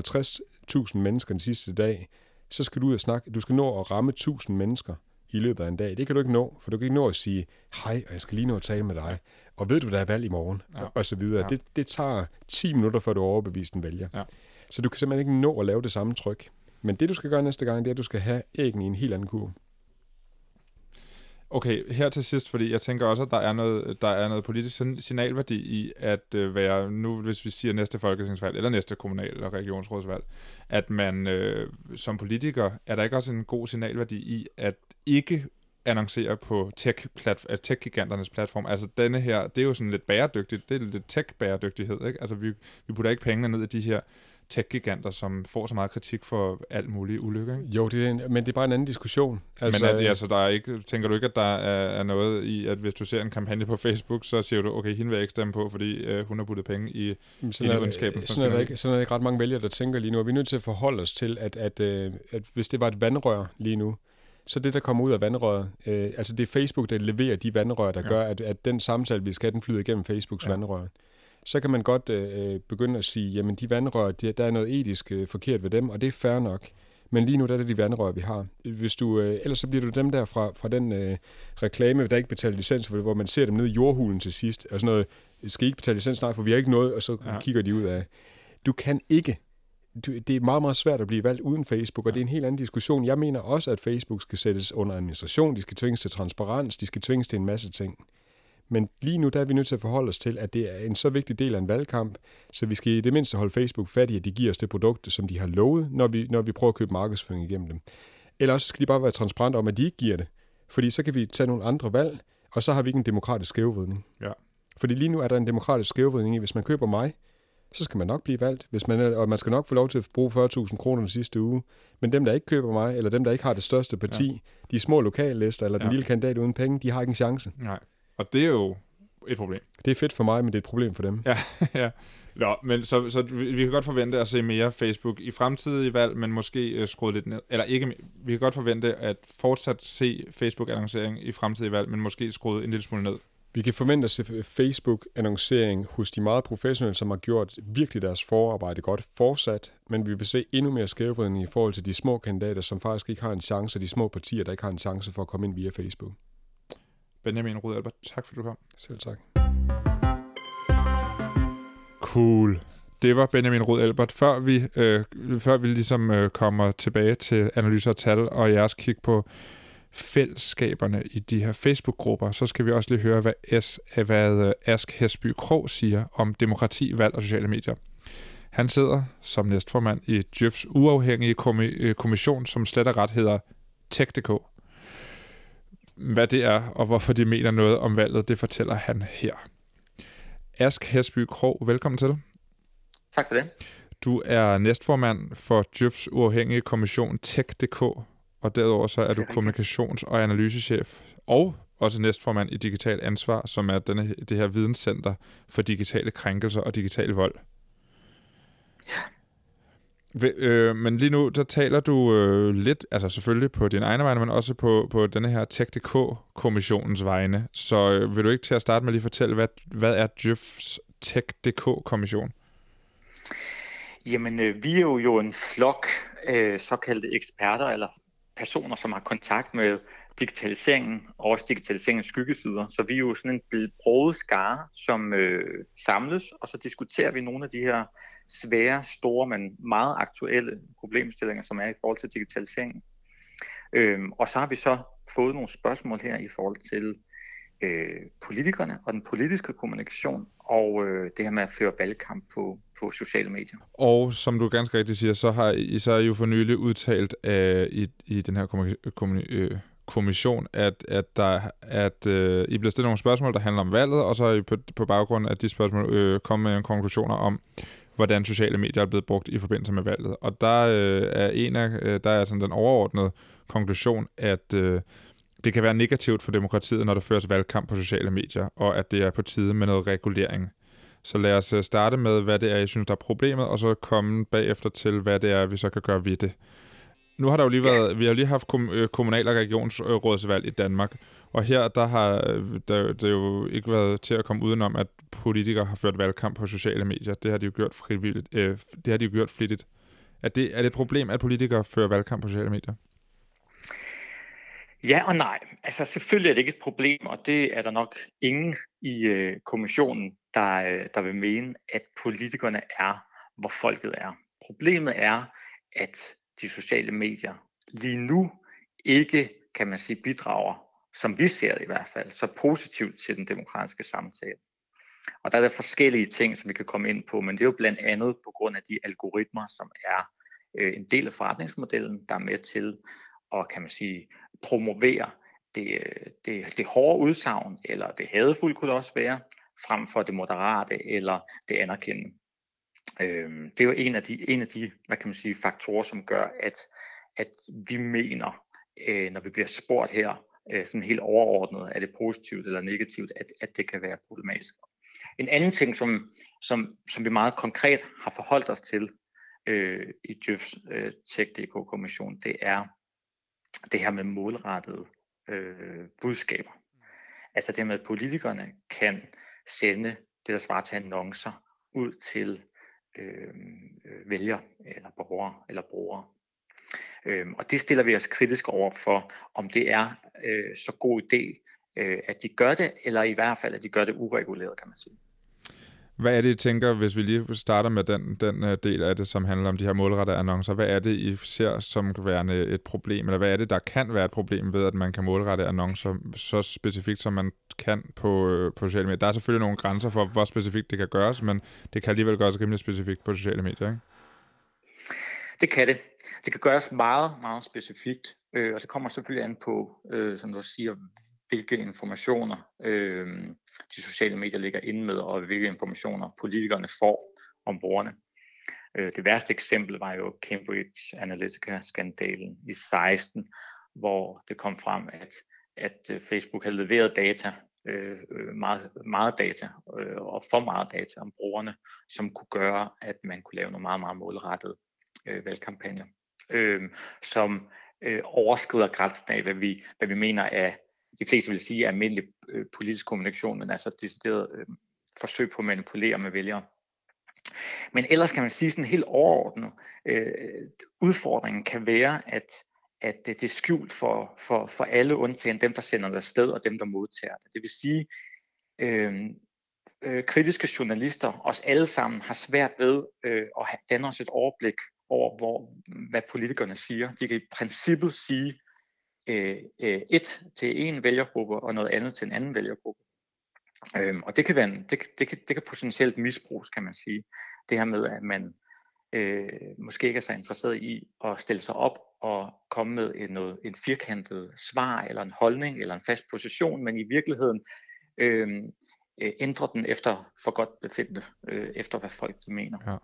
50.000 mennesker den sidste dag, så skal du ud og snakke. Du skal nå at ramme 1000 mennesker i løbet af en dag. Det kan du ikke nå, for du kan ikke nå at sige, hej, og jeg skal lige nå at tale med dig. Og ved du, der er valg i morgen? Ja. Og så videre. Ja. Det, det tager 10 minutter, før du er overbevist en vælger. Ja. Så du kan simpelthen ikke nå at lave det samme tryk. Men det, du skal gøre næste gang, det er, at du skal have æggen i en helt anden kurve. Okay, her til sidst, fordi jeg tænker også, at der er noget, der er noget politisk signalværdi i at øh, være, nu hvis vi siger næste folketingsvalg, eller næste kommunal- eller regionsrådsvalg, at man øh, som politiker, er der ikke også en god signalværdi i at ikke annoncere på øh, tech-giganternes tech platform. Altså denne her, det er jo sådan lidt bæredygtigt, det er lidt tech-bæredygtighed, ikke? Altså vi, vi putter ikke pengene ned i de her tech-giganter, som får så meget kritik for alt muligt ulykke. Ikke? Jo, det er en, men det er bare en anden diskussion. Altså, men at, altså, der er ikke, tænker du ikke, at der er, er noget i, at hvis du ser en kampagne på Facebook, så siger du, okay, hende vil jeg ikke stemme på, fordi øh, hun har puttet penge i, sådan i ondskaben. Sådan er, der ikke, sådan er der ikke ret mange vælgere, der tænker lige nu. Og vi er nødt til at forholde os til, at, at, at, øh, at hvis det var et vandrør lige nu, så det, der kommer ud af vandrøret, øh, altså det er Facebook, der leverer de vandrør, der ja. gør, at, at den samtale, vi skal have, den flyder igennem Facebooks ja. vandrør så kan man godt øh, begynde at sige, jamen de vandrør, de, der er noget etisk øh, forkert ved dem, og det er fair nok. Men lige nu der er det de vandrør, vi har. Hvis du, øh, ellers så bliver du dem der fra, fra den øh, reklame, der ikke betaler licens, hvor man ser dem nede i jordhulen til sidst, og sådan noget, skal I ikke betale licens? Nej, for vi har ikke noget, og så ja. kigger de ud af. Du kan ikke du, det er meget, meget svært at blive valgt uden Facebook, og det er en helt anden diskussion. Jeg mener også, at Facebook skal sættes under administration, de skal tvinges til transparens, de skal tvinges til en masse ting. Men lige nu der er vi nødt til at forholde os til, at det er en så vigtig del af en valgkamp, så vi skal i det mindste holde Facebook fat i, at de giver os det produkt, som de har lovet, når vi, når vi prøver at købe markedsføring igennem dem. Eller også skal de bare være transparente om, at de ikke giver det. Fordi så kan vi tage nogle andre valg, og så har vi ikke en demokratisk skævvridning. Ja. Fordi lige nu er der en demokratisk skævvridning i, hvis man køber mig, så skal man nok blive valgt, hvis man, og man skal nok få lov til at bruge 40.000 kroner den sidste uge. Men dem, der ikke køber mig, eller dem, der ikke har det største parti, ja. de små lokallister, eller den ja. lille kandidat uden penge, de har ikke en chance. Nej. Og det er jo et problem. Det er fedt for mig, men det er et problem for dem. Ja, (laughs) ja. Nå, men så, så vi, kan godt forvente at se mere Facebook i fremtidige valg, men måske uh, skruet lidt ned. Eller ikke, vi kan godt forvente at fortsat se Facebook-annoncering i fremtidige valg, men måske skruet en lille smule ned. Vi kan forvente at se Facebook-annoncering hos de meget professionelle, som har gjort virkelig deres forarbejde godt fortsat, men vi vil se endnu mere skævvridning i forhold til de små kandidater, som faktisk ikke har en chance, og de små partier, der ikke har en chance for at komme ind via Facebook. Benjamin Rud Albert, tak fordi du kom. Selv tak. Cool. Det var Benjamin Rud Albert. Før vi, øh, før vi ligesom øh, kommer tilbage til analyser og tal og jeres kig på fællesskaberne i de her Facebook-grupper, så skal vi også lige høre, hvad, S, hvad øh, Ask Hesby Krog siger om demokrati, valg og sociale medier. Han sidder som næstformand i Jøfs uafhængige øh, kommission, som slet og ret hedder Tech.dk. Hvad det er, og hvorfor de mener noget om valget, det fortæller han her. Ask Hesby Krog, velkommen til. Tak for det. Du er næstformand for Jøfs uafhængige kommission Tech.dk, og derudover så er du kommunikations- og analysechef, og også næstformand i Digital Ansvar, som er denne, det her videnscenter for digitale krænkelser og digital vold. Ja. Øh, men lige nu, der taler du øh, lidt, altså selvfølgelig på din egen vegne, men også på, på denne her Tech.dk-kommissionens vegne. Så øh, vil du ikke til at starte med lige fortælle, hvad, hvad er Jeffs Tech.dk-kommission? Jamen, øh, vi er jo, jo en flok øh, såkaldte eksperter, eller personer, som har kontakt med digitaliseringen, og også digitaliseringens skyggesider. Så vi er jo sådan en broget skare, som øh, samles, og så diskuterer vi nogle af de her svære, store, men meget aktuelle problemstillinger, som er i forhold til digitaliseringen. Øhm, og så har vi så fået nogle spørgsmål her i forhold til øh, politikerne og den politiske kommunikation og øh, det her med at føre valgkamp på, på sociale medier. Og som du ganske rigtigt siger, så har I, så er I jo for nylig udtalt øh, i, i den her kommun, øh, kommission, at, at, der, at øh, I bliver stillet nogle spørgsmål, der handler om valget, og så er I på, på baggrund af de spørgsmål øh, kommet med en konklusioner om, hvordan sociale medier er blevet brugt i forbindelse med valget. Og der øh, er en af, øh, der er sådan den overordnede konklusion, at øh, det kan være negativt for demokratiet, når der føres valgkamp på sociale medier, og at det er på tide med noget regulering. Så lad os øh, starte med, hvad det er, jeg synes, der er problemet, og så komme bagefter til, hvad det er, vi så kan gøre ved det. Nu har der jo lige været, ja. vi har lige haft øh, kommunal- og regionsrådsvalg i Danmark, og her der har der, der jo ikke været til at komme udenom, at politikere har ført valgkamp på sociale medier. Det har de jo gjort frivilligt. Øh, det har de jo gjort flittigt. Er det, er det et problem, at politikere fører valgkamp på sociale medier? Ja og nej. Altså selvfølgelig er det ikke et problem, og det er der nok ingen i øh, kommissionen, der, øh, der vil mene, at politikerne er, hvor folket er. Problemet er, at de sociale medier lige nu ikke, kan man sige, bidrager, som vi ser det i hvert fald, så positivt til den demokratiske samtale. Og der er der forskellige ting, som vi kan komme ind på, men det er jo blandt andet på grund af de algoritmer, som er øh, en del af forretningsmodellen, der er med til at, kan man sige, promovere det, det, det hårde udsagn, eller det hadefulde kunne det også være, frem for det moderate eller det anerkendende øh, det er jo en af de, en af de hvad kan man sige, faktorer, som gør, at, at vi mener, øh, når vi bliver spurgt her, øh, sådan helt overordnet, er det positivt eller negativt, at, at det kan være problematisk. En anden ting, som, som, som vi meget konkret har forholdt os til øh, i Djøfs øh, Tech.dk-kommission, det er det her med målrettede øh, budskaber. Altså det med, at politikerne kan sende det, der svarer til annoncer, ud til Øh, øh, vælger eller borgere eller brugere. Øh, og det stiller vi os kritisk over for, om det er øh, så god idé, øh, at de gør det, eller i hvert fald, at de gør det ureguleret, kan man sige. Hvad er det, I tænker, hvis vi lige starter med den, den øh, del af det, som handler om de her målrettede annoncer? Hvad er det, I ser som værende et problem? Eller hvad er det, der kan være et problem ved, at man kan målrette annoncer så specifikt, som man kan på, øh, på sociale medier? Der er selvfølgelig nogle grænser for, hvor specifikt det kan gøres, men det kan alligevel gøres rimelig specifikt på sociale medier, ikke? Det kan det. Det kan gøres meget, meget specifikt, øh, og det kommer selvfølgelig an på, øh, som du siger, hvilke informationer øh, de sociale medier ligger inde med, og hvilke informationer politikerne får om brugerne. Øh, det værste eksempel var jo Cambridge Analytica-skandalen i 16, hvor det kom frem, at, at øh, Facebook havde leveret data, øh, øh, meget, meget data, øh, og for meget data om brugerne, som kunne gøre, at man kunne lave nogle meget, meget målrettede øh, valgkampagner, øh, som øh, overskrider grænsen af, hvad vi, hvad vi mener er de fleste vil sige almindelig øh, politisk kommunikation, men altså decideret øh, forsøg på at manipulere med vælgere. Men ellers kan man sige sådan helt overordnet, øh, udfordringen kan være, at, at det, det er skjult for, for, for alle undtagen dem, der sender det afsted og dem, der modtager det. Det vil sige, øh, øh, kritiske journalister, os alle sammen, har svært ved øh, at danne os et overblik over, hvor, hvad politikerne siger. De kan i princippet sige, øh, øh, et til en vælgergruppe og noget andet til en anden vælgergruppe. Øhm, og det kan, være en, det, det, kan, det kan potentielt misbruges, kan man sige. Det her med, at man øh, måske ikke er så interesseret i at stille sig op og komme med en, noget, en firkantet svar, eller en holdning, eller en fast position, men i virkeligheden øhm, øh, ændre den efter for godt befindende, øh, efter hvad folk de mener. Ja.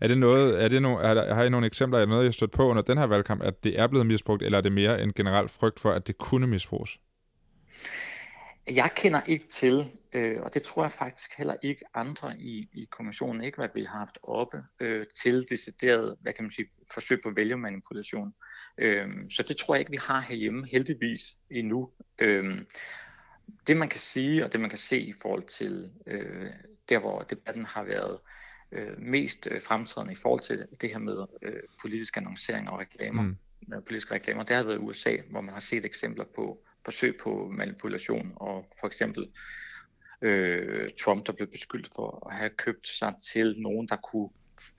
Er det noget, er det no, er der, har I nogle eksempler, er noget, jeg har stødt på under den her valgkamp, at det er blevet misbrugt, eller er det mere en generel frygt for, at det kunne misbruges? Jeg kender ikke til, øh, og det tror jeg faktisk heller ikke andre i, i kommissionen, ikke hvad vi har haft oppe, øh, til decideret, hvad kan man sige, forsøg på vælgermanipulation. Øh, så det tror jeg ikke, vi har herhjemme, heldigvis endnu. Øh, det man kan sige, og det man kan se i forhold til øh, der, hvor debatten har været øh, mest øh, fremtrædende i forhold til det her med øh, politiske annonceringer og reklamer, mm. øh, politiske reklamer, det har været i USA, hvor man har set eksempler på forsøg på manipulation, og for eksempel øh, Trump, der blev beskyldt for at have købt sig til nogen, der kunne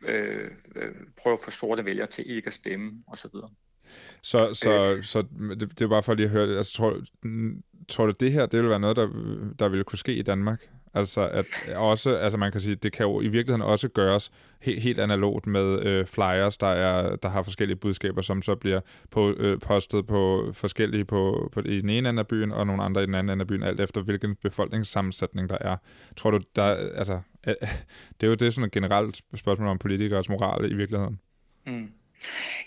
øh, øh, prøve at få sorte vælgere til ikke at stemme, osv. Så, så, øh, så det, det er bare for lige at høre det. Altså, tror, tror du, det her det vil være noget, der, der ville kunne ske i Danmark? Altså, at også, altså man kan sige, det kan jo i virkeligheden også gøres helt, helt analogt med øh, flyers, der, er, der har forskellige budskaber, som så bliver på, øh, postet på forskellige på, på, i den ene ende af byen, og nogle andre i den anden ende af byen, alt efter hvilken befolkningssammensætning der er. Tror du, der, altså, øh, (laughs) det er jo det sådan et generelt spørgsmål om politikers moral i virkeligheden. Mm.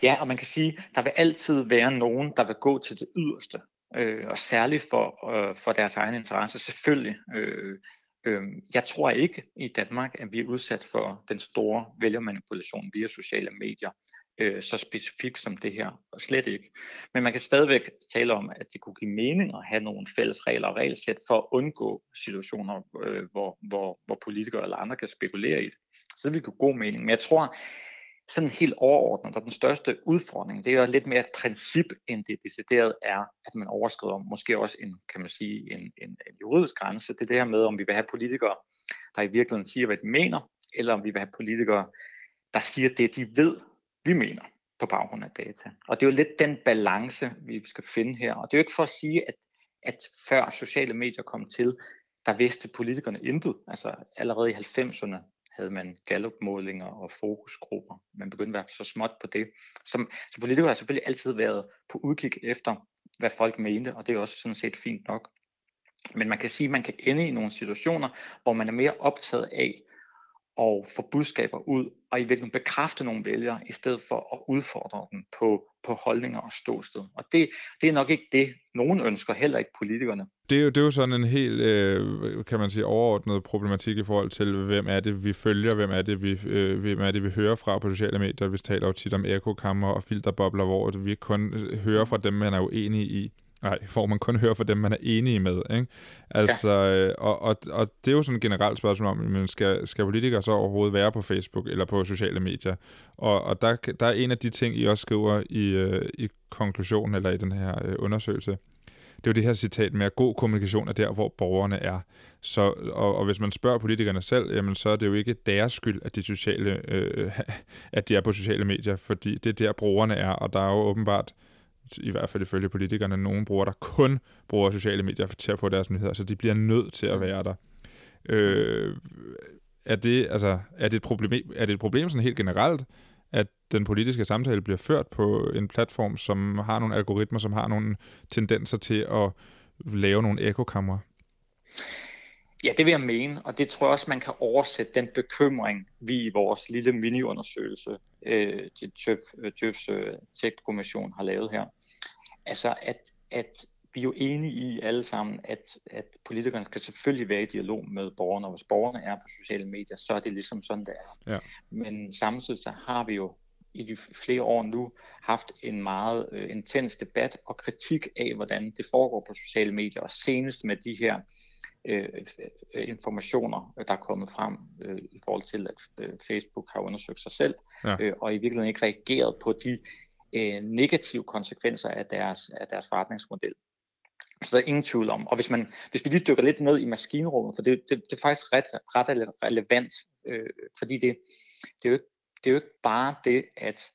Ja, og man kan sige, der vil altid være nogen, der vil gå til det yderste, øh, og særligt for, øh, for deres egen interesse, selvfølgelig. Øh, Øhm, jeg tror ikke i Danmark, at vi er udsat for den store vælgermanipulation via sociale medier, øh, så specifikt som det her, og slet ikke. Men man kan stadigvæk tale om, at det kunne give mening at have nogle fælles regler og regelsæt for at undgå situationer, øh, hvor, hvor, hvor politikere eller andre kan spekulere i det. Så det vil give god mening. Men jeg tror, sådan helt overordnet, og den største udfordring, det er jo lidt mere et princip, end det decideret er, at man overskrider måske også en, kan man sige, en, en, en juridisk grænse. Det er det her med, om vi vil have politikere, der i virkeligheden siger, hvad de mener, eller om vi vil have politikere, der siger det, de ved, vi mener på baggrund af data. Og det er jo lidt den balance, vi skal finde her. Og det er jo ikke for at sige, at, at før sociale medier kom til, der vidste politikerne intet. Altså allerede i 90'erne havde man gallopmålinger og fokusgrupper. Man begyndte at være så småt på det. Som, så politikere har selvfølgelig altid været på udkig efter, hvad folk mente, og det er også sådan set fint nok. Men man kan sige, at man kan ende i nogle situationer, hvor man er mere optaget af og få budskaber ud, og i virkeligheden bekræfte nogle vælgere, i stedet for at udfordre dem på, på holdninger og ståsted. Og det, det er nok ikke det, nogen ønsker, heller ikke politikerne. Det er jo, det er jo sådan en helt, øh, kan man sige, overordnet problematik i forhold til, hvem er det, vi følger, hvem er det, vi, øh, hvem er det, vi hører fra på sociale medier. Vi taler jo tit om ekokammer og filterbobler, hvor vi kun hører fra dem, man er uenig i. Nej, får man kun høre fra dem, man er enige med. Ikke? Altså, ja. Øh, og, og, og det er jo sådan et generelt spørgsmål om, men skal, skal politikere så overhovedet være på Facebook eller på sociale medier? Og, og der, der er en af de ting, I også skriver i, øh, i konklusionen eller i den her øh, undersøgelse, det er jo det her citat med, at god kommunikation er der, hvor borgerne er. Så, og, og hvis man spørger politikerne selv, jamen, så er det jo ikke deres skyld, at de, sociale, øh, (laughs) at de er på sociale medier, fordi det er der, brugerne er, og der er jo åbenbart i hvert fald ifølge politikerne, nogen bruger, der kun bruger sociale medier til at få deres nyheder, så de bliver nødt til at være der. Øh, er, det, altså, er, det et problem, er det et problem sådan helt generelt, at den politiske samtale bliver ført på en platform, som har nogle algoritmer, som har nogle tendenser til at lave nogle ekokammer? Ja, det vil jeg mene, og det tror jeg også, man kan oversætte den bekymring, vi i vores lille mini-undersøgelse øh, til Tøfs øh, Tech-kommission har lavet her. Altså, at, at vi er jo enige i alle sammen, at, at politikerne skal selvfølgelig være i dialog med borgerne, og hvis borgerne er på sociale medier, så er det ligesom sådan, det er. Ja. Men samtidig så har vi jo i de flere år nu haft en meget øh, intens debat og kritik af, hvordan det foregår på sociale medier, og senest med de her øh, informationer, der er kommet frem øh, i forhold til, at øh, Facebook har undersøgt sig selv, ja. øh, og i virkeligheden ikke reageret på de øh, negative konsekvenser af deres, af deres forretningsmodel. Så der er ingen tvivl om. Og hvis, man, hvis vi lige dykker lidt ned i maskinrummet, for det, det, det er faktisk ret, ret relevant, øh, fordi det, det, er jo ikke, det er jo ikke bare det, at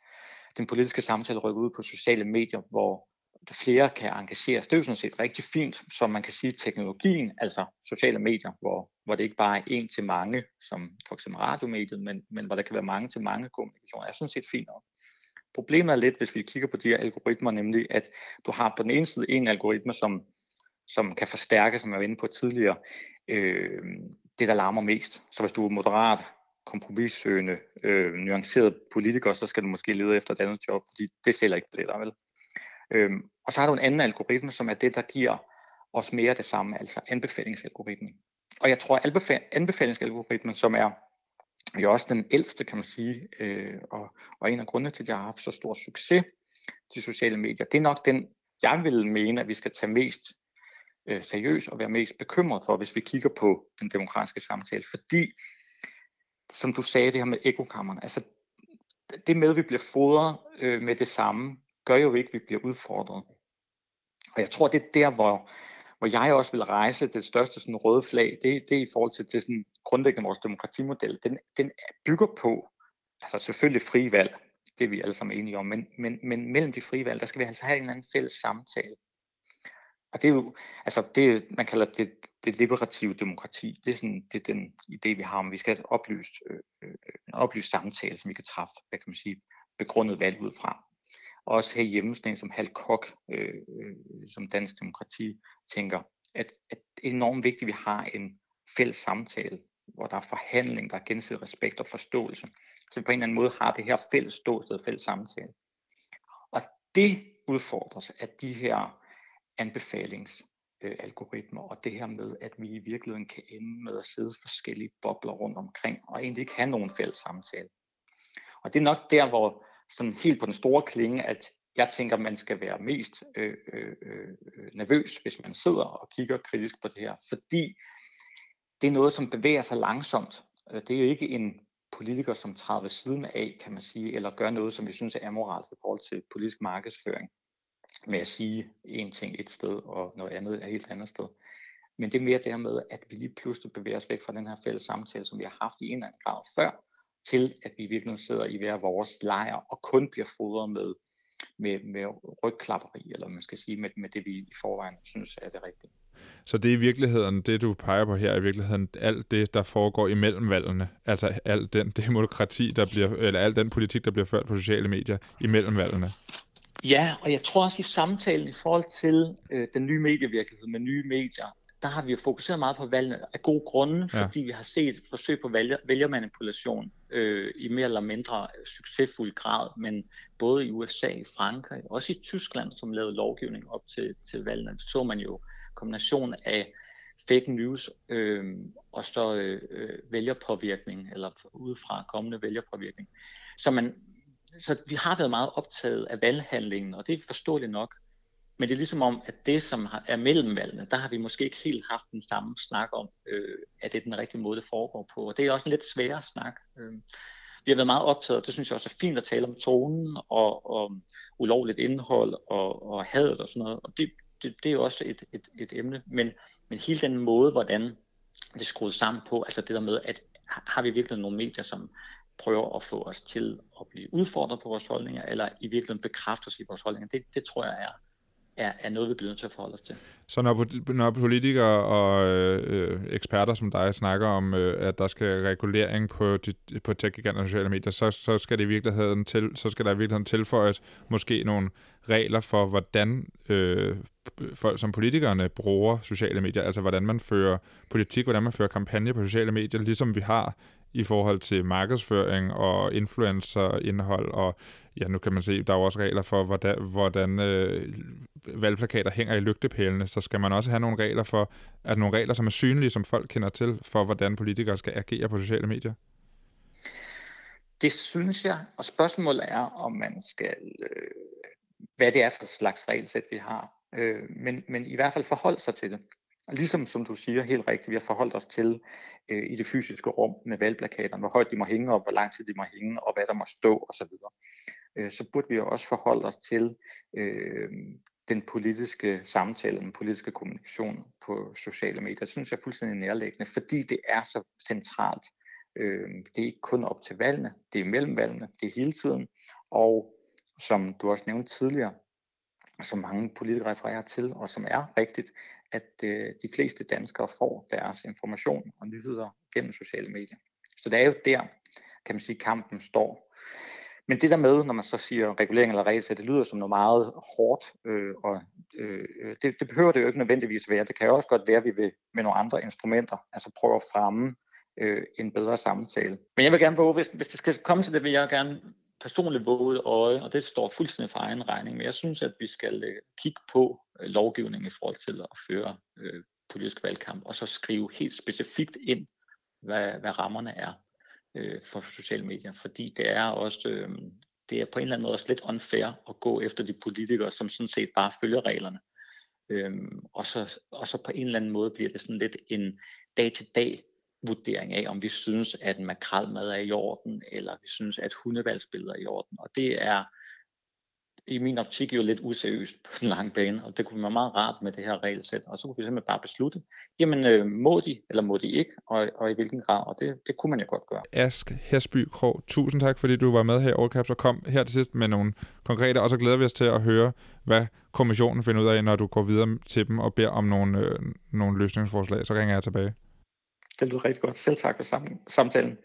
den politiske samtale rykker ud på sociale medier, hvor flere kan engageres. Det er jo sådan set rigtig fint, som man kan sige, teknologien, altså sociale medier, hvor, hvor det ikke bare er en til mange, som for eksempel radiomediet, men, men hvor der kan være mange til mange kommunikationer, er sådan set fint nok. Problemet er lidt, hvis vi kigger på de her algoritmer, nemlig at du har på den ene side en algoritme, som, som kan forstærke, som jeg var inde på tidligere, øh, det, der larmer mest. Så hvis du er moderat, kompromissøgende, øh, nuanceret politiker, så skal du måske lede efter et andet job, fordi det sælger ikke billetter, vel? Øhm, og så har du en anden algoritme, som er det, der giver os mere det samme, altså anbefalingsalgoritmen. Og jeg tror, at anbefalingsalgoritmen, som er jo også den ældste, kan man sige, øh, og, og en af grundene til, at jeg har haft så stor succes til sociale medier, det er nok den, jeg vil mene, at vi skal tage mest øh, seriøst og være mest bekymret for, hvis vi kigger på den demokratiske samtale. Fordi, som du sagde, det her med ekokammerne, altså det med, at vi bliver fodret øh, med det samme, gør jo ikke, at vi bliver udfordret. Og jeg tror, det er der, hvor, hvor jeg også vil rejse det største sådan, røde flag, det, det er i forhold til det sådan, grundlæggende vores demokratimodel. Den, den bygger på, altså selvfølgelig frie valg, det er vi alle sammen enige om, men, men, men mellem de frie valg, der skal vi altså have en eller anden fælles samtale. og det er jo, altså det, man kalder det det liberative demokrati. Det er, sådan, det er den idé, vi har om, vi skal have et oplyst, øh, øh, en oplyst samtale, som vi kan træffe, hvad kan man sige, begrundet valg ud fra. Også herhjemme sådan en som Hal Kok, øh, øh, som dansk demokrati, tænker, at, at det er enormt vigtigt, at vi har en fælles samtale, hvor der er forhandling, der er gensidig respekt og forståelse. Så vi på en eller anden måde har det her fælles ståsted, fælles samtale. Og det udfordres af de her anbefalingsalgoritmer, øh, og det her med, at vi i virkeligheden kan ende med at sidde forskellige bobler rundt omkring, og egentlig ikke have nogen fælles samtale. Og det er nok der, hvor sådan helt på den store klinge, at jeg tænker, man skal være mest øh, øh, øh, nervøs, hvis man sidder og kigger kritisk på det her, fordi det er noget, som bevæger sig langsomt. Øh, det er jo ikke en politiker, som træder ved siden af, kan man sige, eller gør noget, som vi synes er amoralsk i forhold til politisk markedsføring, med at sige en ting et sted og noget andet et helt andet sted. Men det er mere det med, at vi lige pludselig bevæger os væk fra den her fælles samtale, som vi har haft i en eller anden grad før, til at vi virkelig sidder i hver vores lejr og kun bliver fodret med, med, med rygklapperi, eller man skal sige med, med det, vi i forvejen synes er det rigtige. Så det er i virkeligheden, det du peger på her, er i virkeligheden alt det, der foregår imellem valgene. Altså alt den demokrati, der bliver, eller al den politik, der bliver ført på sociale medier imellem valgene. Ja, og jeg tror også i samtalen i forhold til øh, den nye medievirkelighed med nye medier, der har vi jo fokuseret meget på valgene af gode grunde, ja. fordi vi har set forsøg på vælger, vælgermanipulation øh, i mere eller mindre succesfuld grad, men både i USA, i Frankrig, også i Tyskland, som lavede lovgivning op til, til valgene, så man jo kombination af fake news øh, og så øh, øh, vælgerpåvirkning, eller udefra kommende vælgerpåvirkning. Så, man, så vi har været meget optaget af valghandlingen, og det er forståeligt nok. Men det er ligesom om, at det, som er mellem valgene, der har vi måske ikke helt haft den samme snak om, øh, at det er den rigtige måde, det foregår på. Og det er også en lidt sværere snak. Øh, vi har været meget optaget, og det synes jeg også er fint at tale om tonen og, og ulovligt indhold og, og hadet og sådan noget. Og det, det, det er jo også et, et, et emne. Men, men hele den måde, hvordan det er skruet sammen på, altså det der med, at har vi virkelig nogle medier, som prøver at få os til at blive udfordret på vores holdninger, eller i virkeligheden bekræfte os i vores holdninger, det, det tror jeg er, er, er noget, vi bliver nødt til at forholde os til. Så når, når politikere og øh, eksperter som dig snakker om, øh, at der skal regulering på, de, på tech og sociale medier, så, så, skal det i virkeligheden til, så skal der i virkeligheden tilføjes måske nogle regler for, hvordan øh, folk som politikerne bruger sociale medier, altså hvordan man fører politik, hvordan man fører kampagne på sociale medier, ligesom vi har i forhold til markedsføring og influencerindhold, og ja, nu kan man se, der er også regler for, hvordan, hvordan øh, valgplakater hænger i lygtepælene, så skal man også have nogle regler for, at nogle regler, som er synlige, som folk kender til, for hvordan politikere skal agere på sociale medier? Det synes jeg, og spørgsmålet er, om man skal, øh, hvad det er for slags regelsæt, vi har. Øh, men, men i hvert fald forholde sig til det. Ligesom som du siger helt rigtigt, vi har forholdt os til øh, i det fysiske rum med valgplakaterne, hvor højt de må hænge og hvor lang tid de må hænge og hvad der må stå osv. Øh, så burde vi også forholde os til øh, den politiske samtale, den politiske kommunikation på sociale medier. Det synes jeg er fuldstændig nærlæggende, fordi det er så centralt. Øh, det er ikke kun op til valgene, det er mellem valgene, det er hele tiden. Og som du også nævnte tidligere, som mange politikere refererer til, og som er rigtigt, at øh, de fleste danskere får deres information og nyheder gennem sociale medier. Så det er jo der, kan man sige, kampen står. Men det der med, når man så siger regulering eller regelsæt, det lyder som noget meget hårdt, øh, og øh, det, det behøver det jo ikke nødvendigvis være. Det kan jo også godt være, at vi vil med nogle andre instrumenter, altså prøve at fremme øh, en bedre samtale. Men jeg vil gerne våge, hvis, hvis det skal komme til det, vil jeg gerne personligt våget øje, og det står fuldstændig for egen regning, men jeg synes, at vi skal øh, kigge på øh, lovgivningen i forhold til at føre øh, politisk valgkamp, og så skrive helt specifikt ind, hvad, hvad rammerne er øh, for sociale medier, fordi det er også øh, det er på en eller anden måde også lidt unfair at gå efter de politikere, som sådan set bare følger reglerne. Øhm, og, så, og så på en eller anden måde bliver det sådan lidt en dag-til-dag vurdering af, om vi synes, at makrelmad er i orden, eller vi synes, at hundevalgsbilleder er i orden. Og det er i min optik jo lidt useriøst på den lange bane, og det kunne være meget rart med det her regelsæt, og så kunne vi simpelthen bare beslutte, jamen øh, må de, eller må de ikke, og, og i hvilken grad, og det, det kunne man jo godt gøre. Ask Hersby Krog, tusind tak, fordi du var med her i All og kom her til sidst med nogle konkrete, og så glæder vi os til at høre, hvad kommissionen finder ud af, når du går videre til dem og beder om nogle, øh, nogle løsningsforslag, så ringer jeg tilbage. Det lyder rigtig godt. Selv tak for samtalen.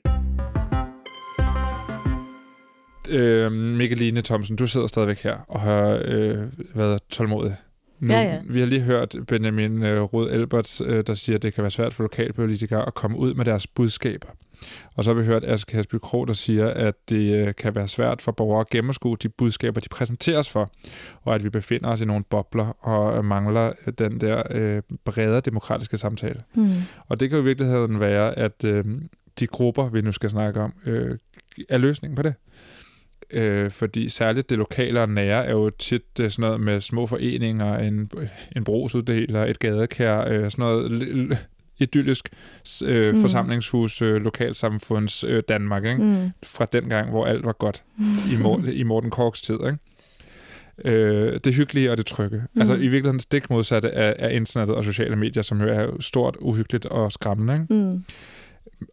øh, Mikkeline Thomsen, du sidder stadigvæk her og har øh, været tolvmodig. Nu, ja, ja. Vi har lige hørt Benjamin øh, Rud Albert, øh, der siger, at det kan være svært for lokalpolitikere at komme ud med deres budskaber. Og så har vi hørt Aske Hasby Krog, der siger, at det øh, kan være svært for borgere at gennemskue de budskaber, de præsenteres for, og at vi befinder os i nogle bobler og mangler den der øh, brede demokratiske samtale. Mm. Og det kan jo i virkeligheden være, at øh, de grupper, vi nu skal snakke om, øh, er løsningen på det. Øh, fordi særligt det lokale og nære er jo tit øh, sådan noget med små foreninger, en, en brugsuddeler, et gadekær, øh, sådan noget idyllisk øh, mm. forsamlingshus, øh, lokalsamfunds øh, Danmark, ikke? Mm. fra den gang, hvor alt var godt i, Mor- i Morten Korks tid. Ikke? Øh, det hyggelige og det trygge. Mm. Altså i virkeligheden stik modsatte af, af internettet og sociale medier, som jo er stort, uhyggeligt og skræmmende. Ikke? Mm.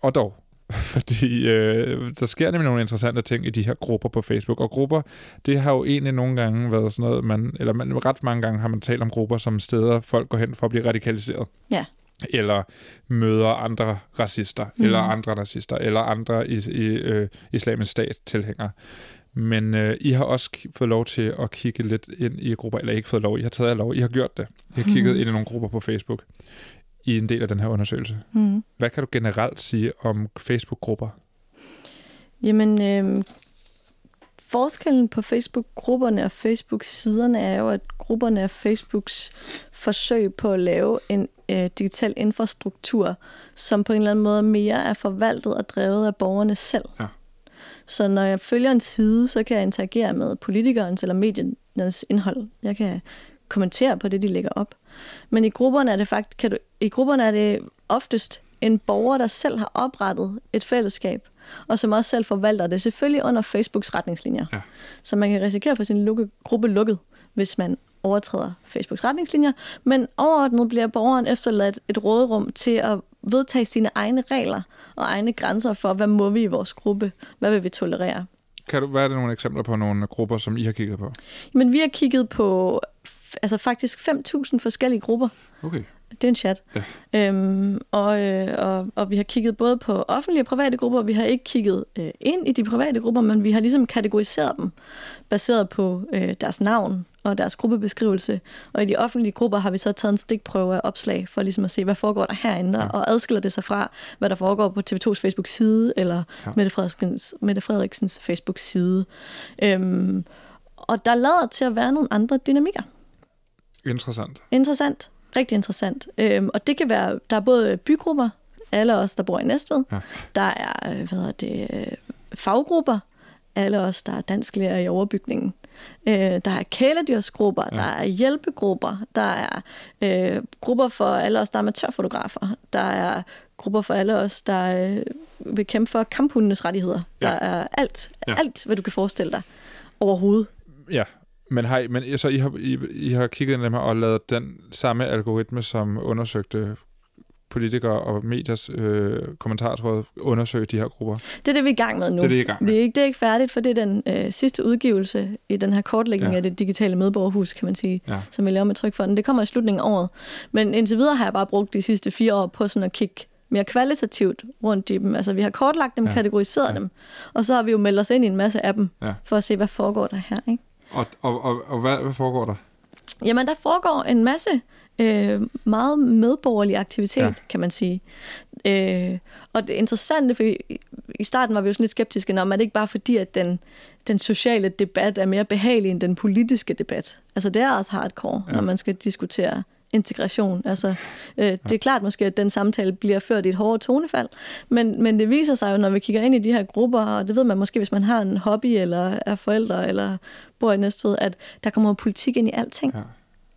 Og dog, (laughs) fordi øh, der sker nemlig nogle interessante ting i de her grupper på Facebook. Og grupper, det har jo egentlig nogle gange været sådan noget, man, eller man, ret mange gange har man talt om grupper som steder, folk går hen for at blive radikaliseret. Ja. Eller møder andre racister, mm. eller andre nazister, eller andre i, i øh, islamisk stat tilhængere. Men øh, I har også fået lov til at kigge lidt ind i grupper, eller ikke fået lov, I har taget lov, I har gjort det. I har kigget mm. ind i nogle grupper på Facebook i en del af den her undersøgelse. Mm. Hvad kan du generelt sige om Facebook-grupper? Jamen, øh, forskellen på Facebook-grupperne og Facebook-siderne er jo, at grupperne er Facebooks forsøg på at lave en øh, digital infrastruktur, som på en eller anden måde mere er forvaltet og drevet af borgerne selv. Ja. Så når jeg følger en side, så kan jeg interagere med politikernes eller mediernes indhold. Jeg kan kommentere på det, de lægger op. Men i grupperne er det faktisk, kan du, i grupperne er det oftest en borger, der selv har oprettet et fællesskab, og som også selv forvalter det, selvfølgelig under Facebooks retningslinjer. Ja. Så man kan risikere at få sin lukke, gruppe lukket, hvis man overtræder Facebooks retningslinjer, men overordnet bliver borgeren efterladt et råderum til at vedtage sine egne regler og egne grænser for, hvad må vi i vores gruppe, hvad vil vi tolerere. Kan du, hvad er det nogle eksempler på nogle grupper, som I har kigget på? Men vi har kigget på altså faktisk 5.000 forskellige grupper. Okay. Det er en chat. Ja. Øhm, og, øh, og, og vi har kigget både på offentlige og private grupper. Vi har ikke kigget øh, ind i de private grupper, men vi har ligesom kategoriseret dem, baseret på øh, deres navn og deres gruppebeskrivelse. Og i de offentlige grupper har vi så taget en stikprøve af opslag, for ligesom at se, hvad foregår der herinde, ja. og adskiller det sig fra, hvad der foregår på TV2's Facebook-side, eller ja. Mette, Frederiksens, Mette Frederiksens Facebook-side. Øhm, og der lader til at være nogle andre dynamikker. Interessant. Interessant. Rigtig interessant. Øhm, og det kan være, der er både bygrupper, alle os, der bor i Næstved. Ja. Der er, øh, hvad hedder det, øh, faggrupper, alle os, der er dansklærer i overbygningen. Øh, der er kæledyrsgrupper, ja. der er hjælpegrupper, der er øh, grupper for alle os, der er amatørfotografer, der er grupper for alle os, der øh, vil kæmpe for kamphundenes rettigheder. Ja. Der er alt, ja. alt, hvad du kan forestille dig overhovedet. Ja, men, har I, men så I har, I, I har kigget ind i dem og lavet den samme algoritme, som undersøgte politikere og mediers øh, kommentartråd undersøge de her grupper? Det er det, vi er i gang med nu. Det er det, I er i gang med. Det er ikke, det er ikke færdigt, for det er den øh, sidste udgivelse i den her kortlægning ja. af det digitale medborgerhus, kan man sige, ja. som vi laver med Trykfonden. Det kommer i slutningen af året. Men indtil videre har jeg bare brugt de sidste fire år på sådan at kigge mere kvalitativt rundt i dem. Altså, vi har kortlagt dem, ja. kategoriseret ja. dem, og så har vi jo meldt os ind i en masse af dem, ja. for at se, hvad foregår der her. Ikke? Og, og, og, og hvad, hvad foregår der? Jamen, der foregår en masse øh, meget medborgerlig aktivitet, ja. kan man sige. Øh, og det interessante, for i, starten var vi jo sådan lidt skeptiske, når man ikke bare fordi, at den, den sociale debat er mere behagelig end den politiske debat. Altså det er også hardcore, ja. når man skal diskutere integration. Altså, øh, det er klart måske, at den samtale bliver ført i et hårdere tonefald, men, men det viser sig jo, når vi kigger ind i de her grupper, og det ved man måske, hvis man har en hobby, eller er forældre, eller bor i Næstved, at der kommer politik ind i alting. Ja.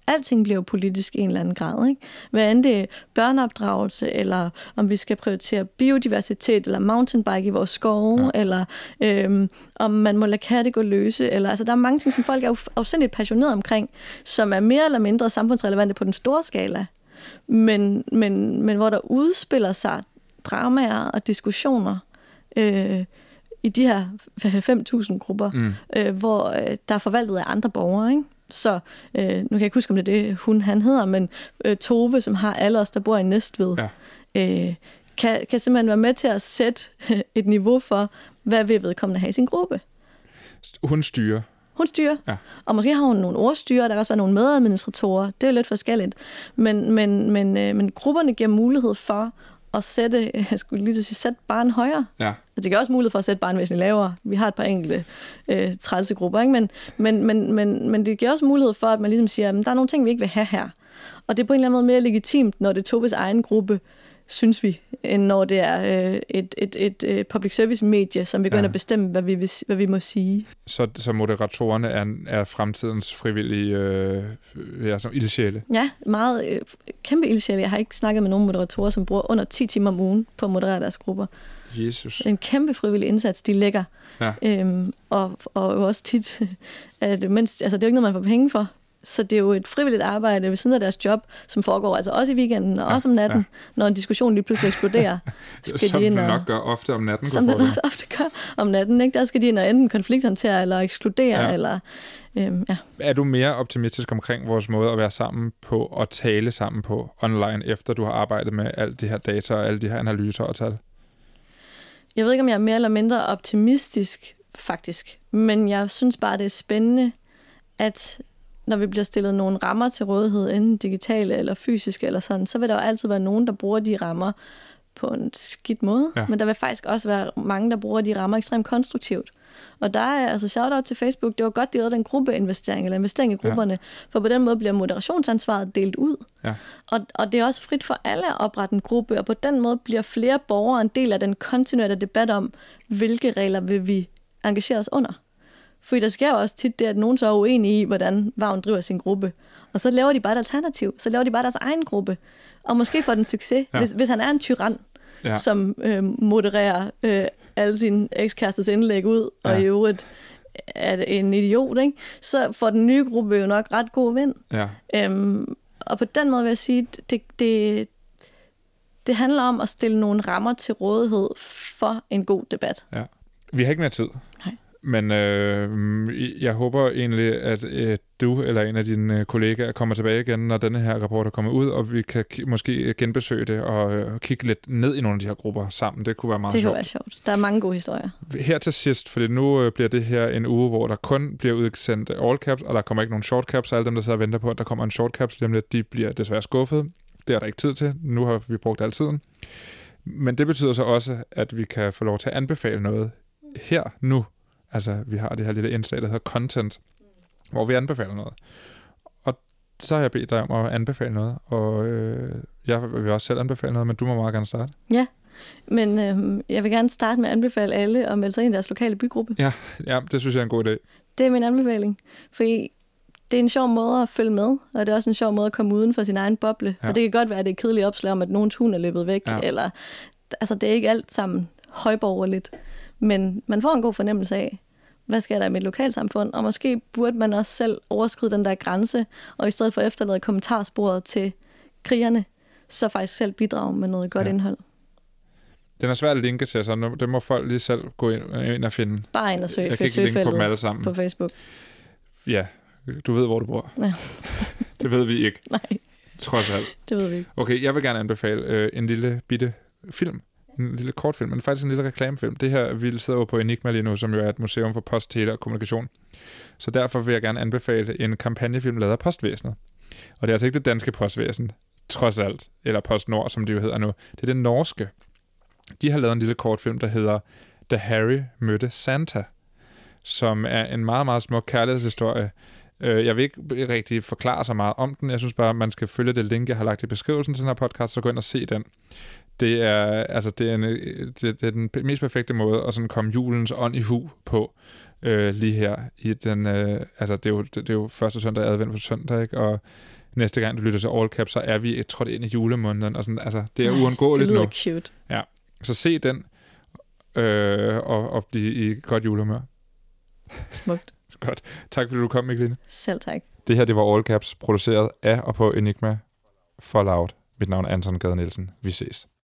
Alting bliver jo politisk i en eller anden grad. Ikke? Hvad end det er børneopdragelse, eller om vi skal prioritere biodiversitet, eller mountainbike i vores skove, ja. eller øhm, om man må lade katte gå løse. Eller, altså, der er mange ting, som folk er afsindigt passionerede omkring, som er mere eller mindre samfundsrelevante på den store skala. Men, men, men hvor der udspiller sig dramaer og diskussioner, øh, i de her 5.000 grupper, mm. øh, hvor øh, der er forvaltet af andre borgere. Ikke? Så øh, nu kan jeg ikke huske, om det er det, hun han hedder, men øh, Tove, som har alle os, der bor i Næstved, ja. øh, kan, kan simpelthen være med til at sætte (laughs) et niveau for, hvad vil vedkommende have i sin gruppe. Hun styrer? Hun styrer. Ja. Og måske har hun nogle ordstyrer, der kan også være nogle medadministratorer. Det er lidt forskelligt. Men, men, men, øh, men grupperne giver mulighed for at sætte, (laughs) jeg skulle lige til at sige, sætte barn højere. Ja. Altså, det giver også mulighed for at sætte barn væsentligt lavere. Vi har et par enkelte øh, trælse grupper, ikke? Men, men, men, men, men det giver også mulighed for, at man ligesom siger, at der er nogle ting, vi ikke vil have her. Og det er på en eller anden måde mere legitimt, når det er Tobes egen gruppe, synes vi, end når det er øh, et, et, et, et public service medie, som vi går ja. ind og bestemme, hvad vi, vil, hvad vi må sige. Så, så moderatorerne er, er fremtidens frivillige øh, ja, som ildsjæle? Ja, meget øh, kæmpe ildsjæle. Jeg har ikke snakket med nogen moderatorer, som bruger under 10 timer om ugen på at moderere deres grupper. Jesus. En kæmpe frivillig indsats, de lægger. Ja. Øhm, og, og også tit, (laughs) at mens, altså det er jo ikke noget, man får penge for. Så det er jo et frivilligt arbejde ved siden af deres job, som foregår altså også i weekenden og ja, også om natten, ja. når en diskussion lige pludselig eksploderer. (laughs) Skal som de ind og, nok gør ofte om natten. Som den også ofte gør om natten. Ikke? Der skal de ind og enten konflikthåndtere eller ekskludere. Ja. Eller, øhm, ja. Er du mere optimistisk omkring vores måde at være sammen på og tale sammen på online, efter du har arbejdet med alt de her data og alle de her analyser og tal? Jeg ved ikke, om jeg er mere eller mindre optimistisk, faktisk. Men jeg synes bare, det er spændende, at når vi bliver stillet nogle rammer til rådighed, enten digitale eller fysiske eller sådan, så vil der jo altid være nogen, der bruger de rammer på en skidt måde. Ja. Men der vil faktisk også være mange, der bruger de rammer ekstremt konstruktivt. Og der er altså shout-out til Facebook. Det var godt, de lavede den gruppeinvestering, eller investering i grupperne, ja. for på den måde bliver moderationsansvaret delt ud. Ja. Og, og det er også frit for alle at oprette en gruppe, og på den måde bliver flere borgere en del af den kontinuerlige debat om, hvilke regler vil vi engagere os under. For der sker jo også tit det, at nogen så er uenige i, hvordan Vagn driver sin gruppe. Og så laver de bare et alternativ. Så laver de bare deres egen gruppe. Og måske får den succes, ja. hvis, hvis han er en tyran, ja. som øh, modererer øh, alle sine ekskærestes indlæg ud, ja. og i øvrigt er en idiot, ikke? så får den nye gruppe jo nok ret god vind. Ja. Øhm, og på den måde vil jeg sige, det, det, det handler om at stille nogle rammer til rådighed for en god debat. Ja. Vi har ikke mere tid. Nej. Men øh, jeg håber egentlig, at øh, du eller en af dine øh, kollegaer kommer tilbage igen, når denne her rapport er kommet ud, og vi kan måske genbesøge det og øh, kigge lidt ned i nogle af de her grupper sammen. Det kunne være meget sjovt. Det kunne være sjovt. Der er mange gode historier. Her til sidst, for nu øh, bliver det her en uge, hvor der kun bliver udsendt all caps, og der kommer ikke nogen short caps, alle dem, der sidder og venter på, at der kommer en short caps, dem, de bliver desværre skuffet. Det er der ikke tid til. Nu har vi brugt al tiden. Men det betyder så også, at vi kan få lov til at anbefale noget her nu Altså, vi har det her lille indslag, der hedder Content, hvor vi anbefaler noget. Og så har jeg bedt dig om at anbefale noget, og øh, jeg vil også selv anbefale noget, men du må meget gerne starte. Ja, men øh, jeg vil gerne starte med at anbefale alle at melde sig ind i deres lokale bygruppe. Ja, ja, det synes jeg er en god idé. Det er min anbefaling, fordi det er en sjov måde at følge med, og det er også en sjov måde at komme uden for sin egen boble. Ja. Og det kan godt være, at det er kedeligt opslag om, at nogen hund er løbet væk, ja. eller altså, det er ikke alt sammen højborgerligt. Men man får en god fornemmelse af, hvad sker der i mit lokalsamfund? Og måske burde man også selv overskride den der grænse, og i stedet for efterlade kommentarsporet til krigerne, så faktisk selv bidrage med noget godt ja. indhold. Den er svært at linke til, så det må folk lige selv gå ind, ind og finde. Bare ind og søge, jeg kan ikke linke på dem alle sammen. på Facebook. Ja, du ved, hvor du bor. Ja. (laughs) det ved vi ikke. (laughs) Nej. Trods alt. Det ved vi ikke. Okay, jeg vil gerne anbefale øh, en lille bitte film, en lille kortfilm, men faktisk en lille reklamefilm. Det her, vi sidder jo på Enigma lige nu, som jo er et museum for post, tele og kommunikation. Så derfor vil jeg gerne anbefale en kampagnefilm lavet af postvæsenet. Og det er altså ikke det danske postvæsen, trods alt, eller PostNord, som det jo hedder nu. Det er det norske. De har lavet en lille kortfilm, der hedder Da Harry mødte Santa, som er en meget, meget smuk kærlighedshistorie. Øh, jeg vil ikke rigtig forklare så meget om den. Jeg synes bare, at man skal følge det link, jeg har lagt i beskrivelsen til den her podcast, så gå ind og se den det er, altså, det er, en, det, det er den mest perfekte måde at sådan komme julens ånd i hu på øh, lige her. I den, øh, altså, det, er jo, det, det er jo første søndag advent på søndag, ikke? og næste gang du lytter til All Cap, så er vi trådt ind i julemåneden. Og sådan, altså, det er Ej, uundgåeligt det lyder nu. cute. Så se den, øh, og, og blive i godt julehumør. Smukt. (laughs) Godt. Tak fordi du kom, Mikkeline. Selv tak. Det her, det var All Caps, produceret af og på Enigma for Loud. Mit navn er Anton Gade Nielsen. Vi ses.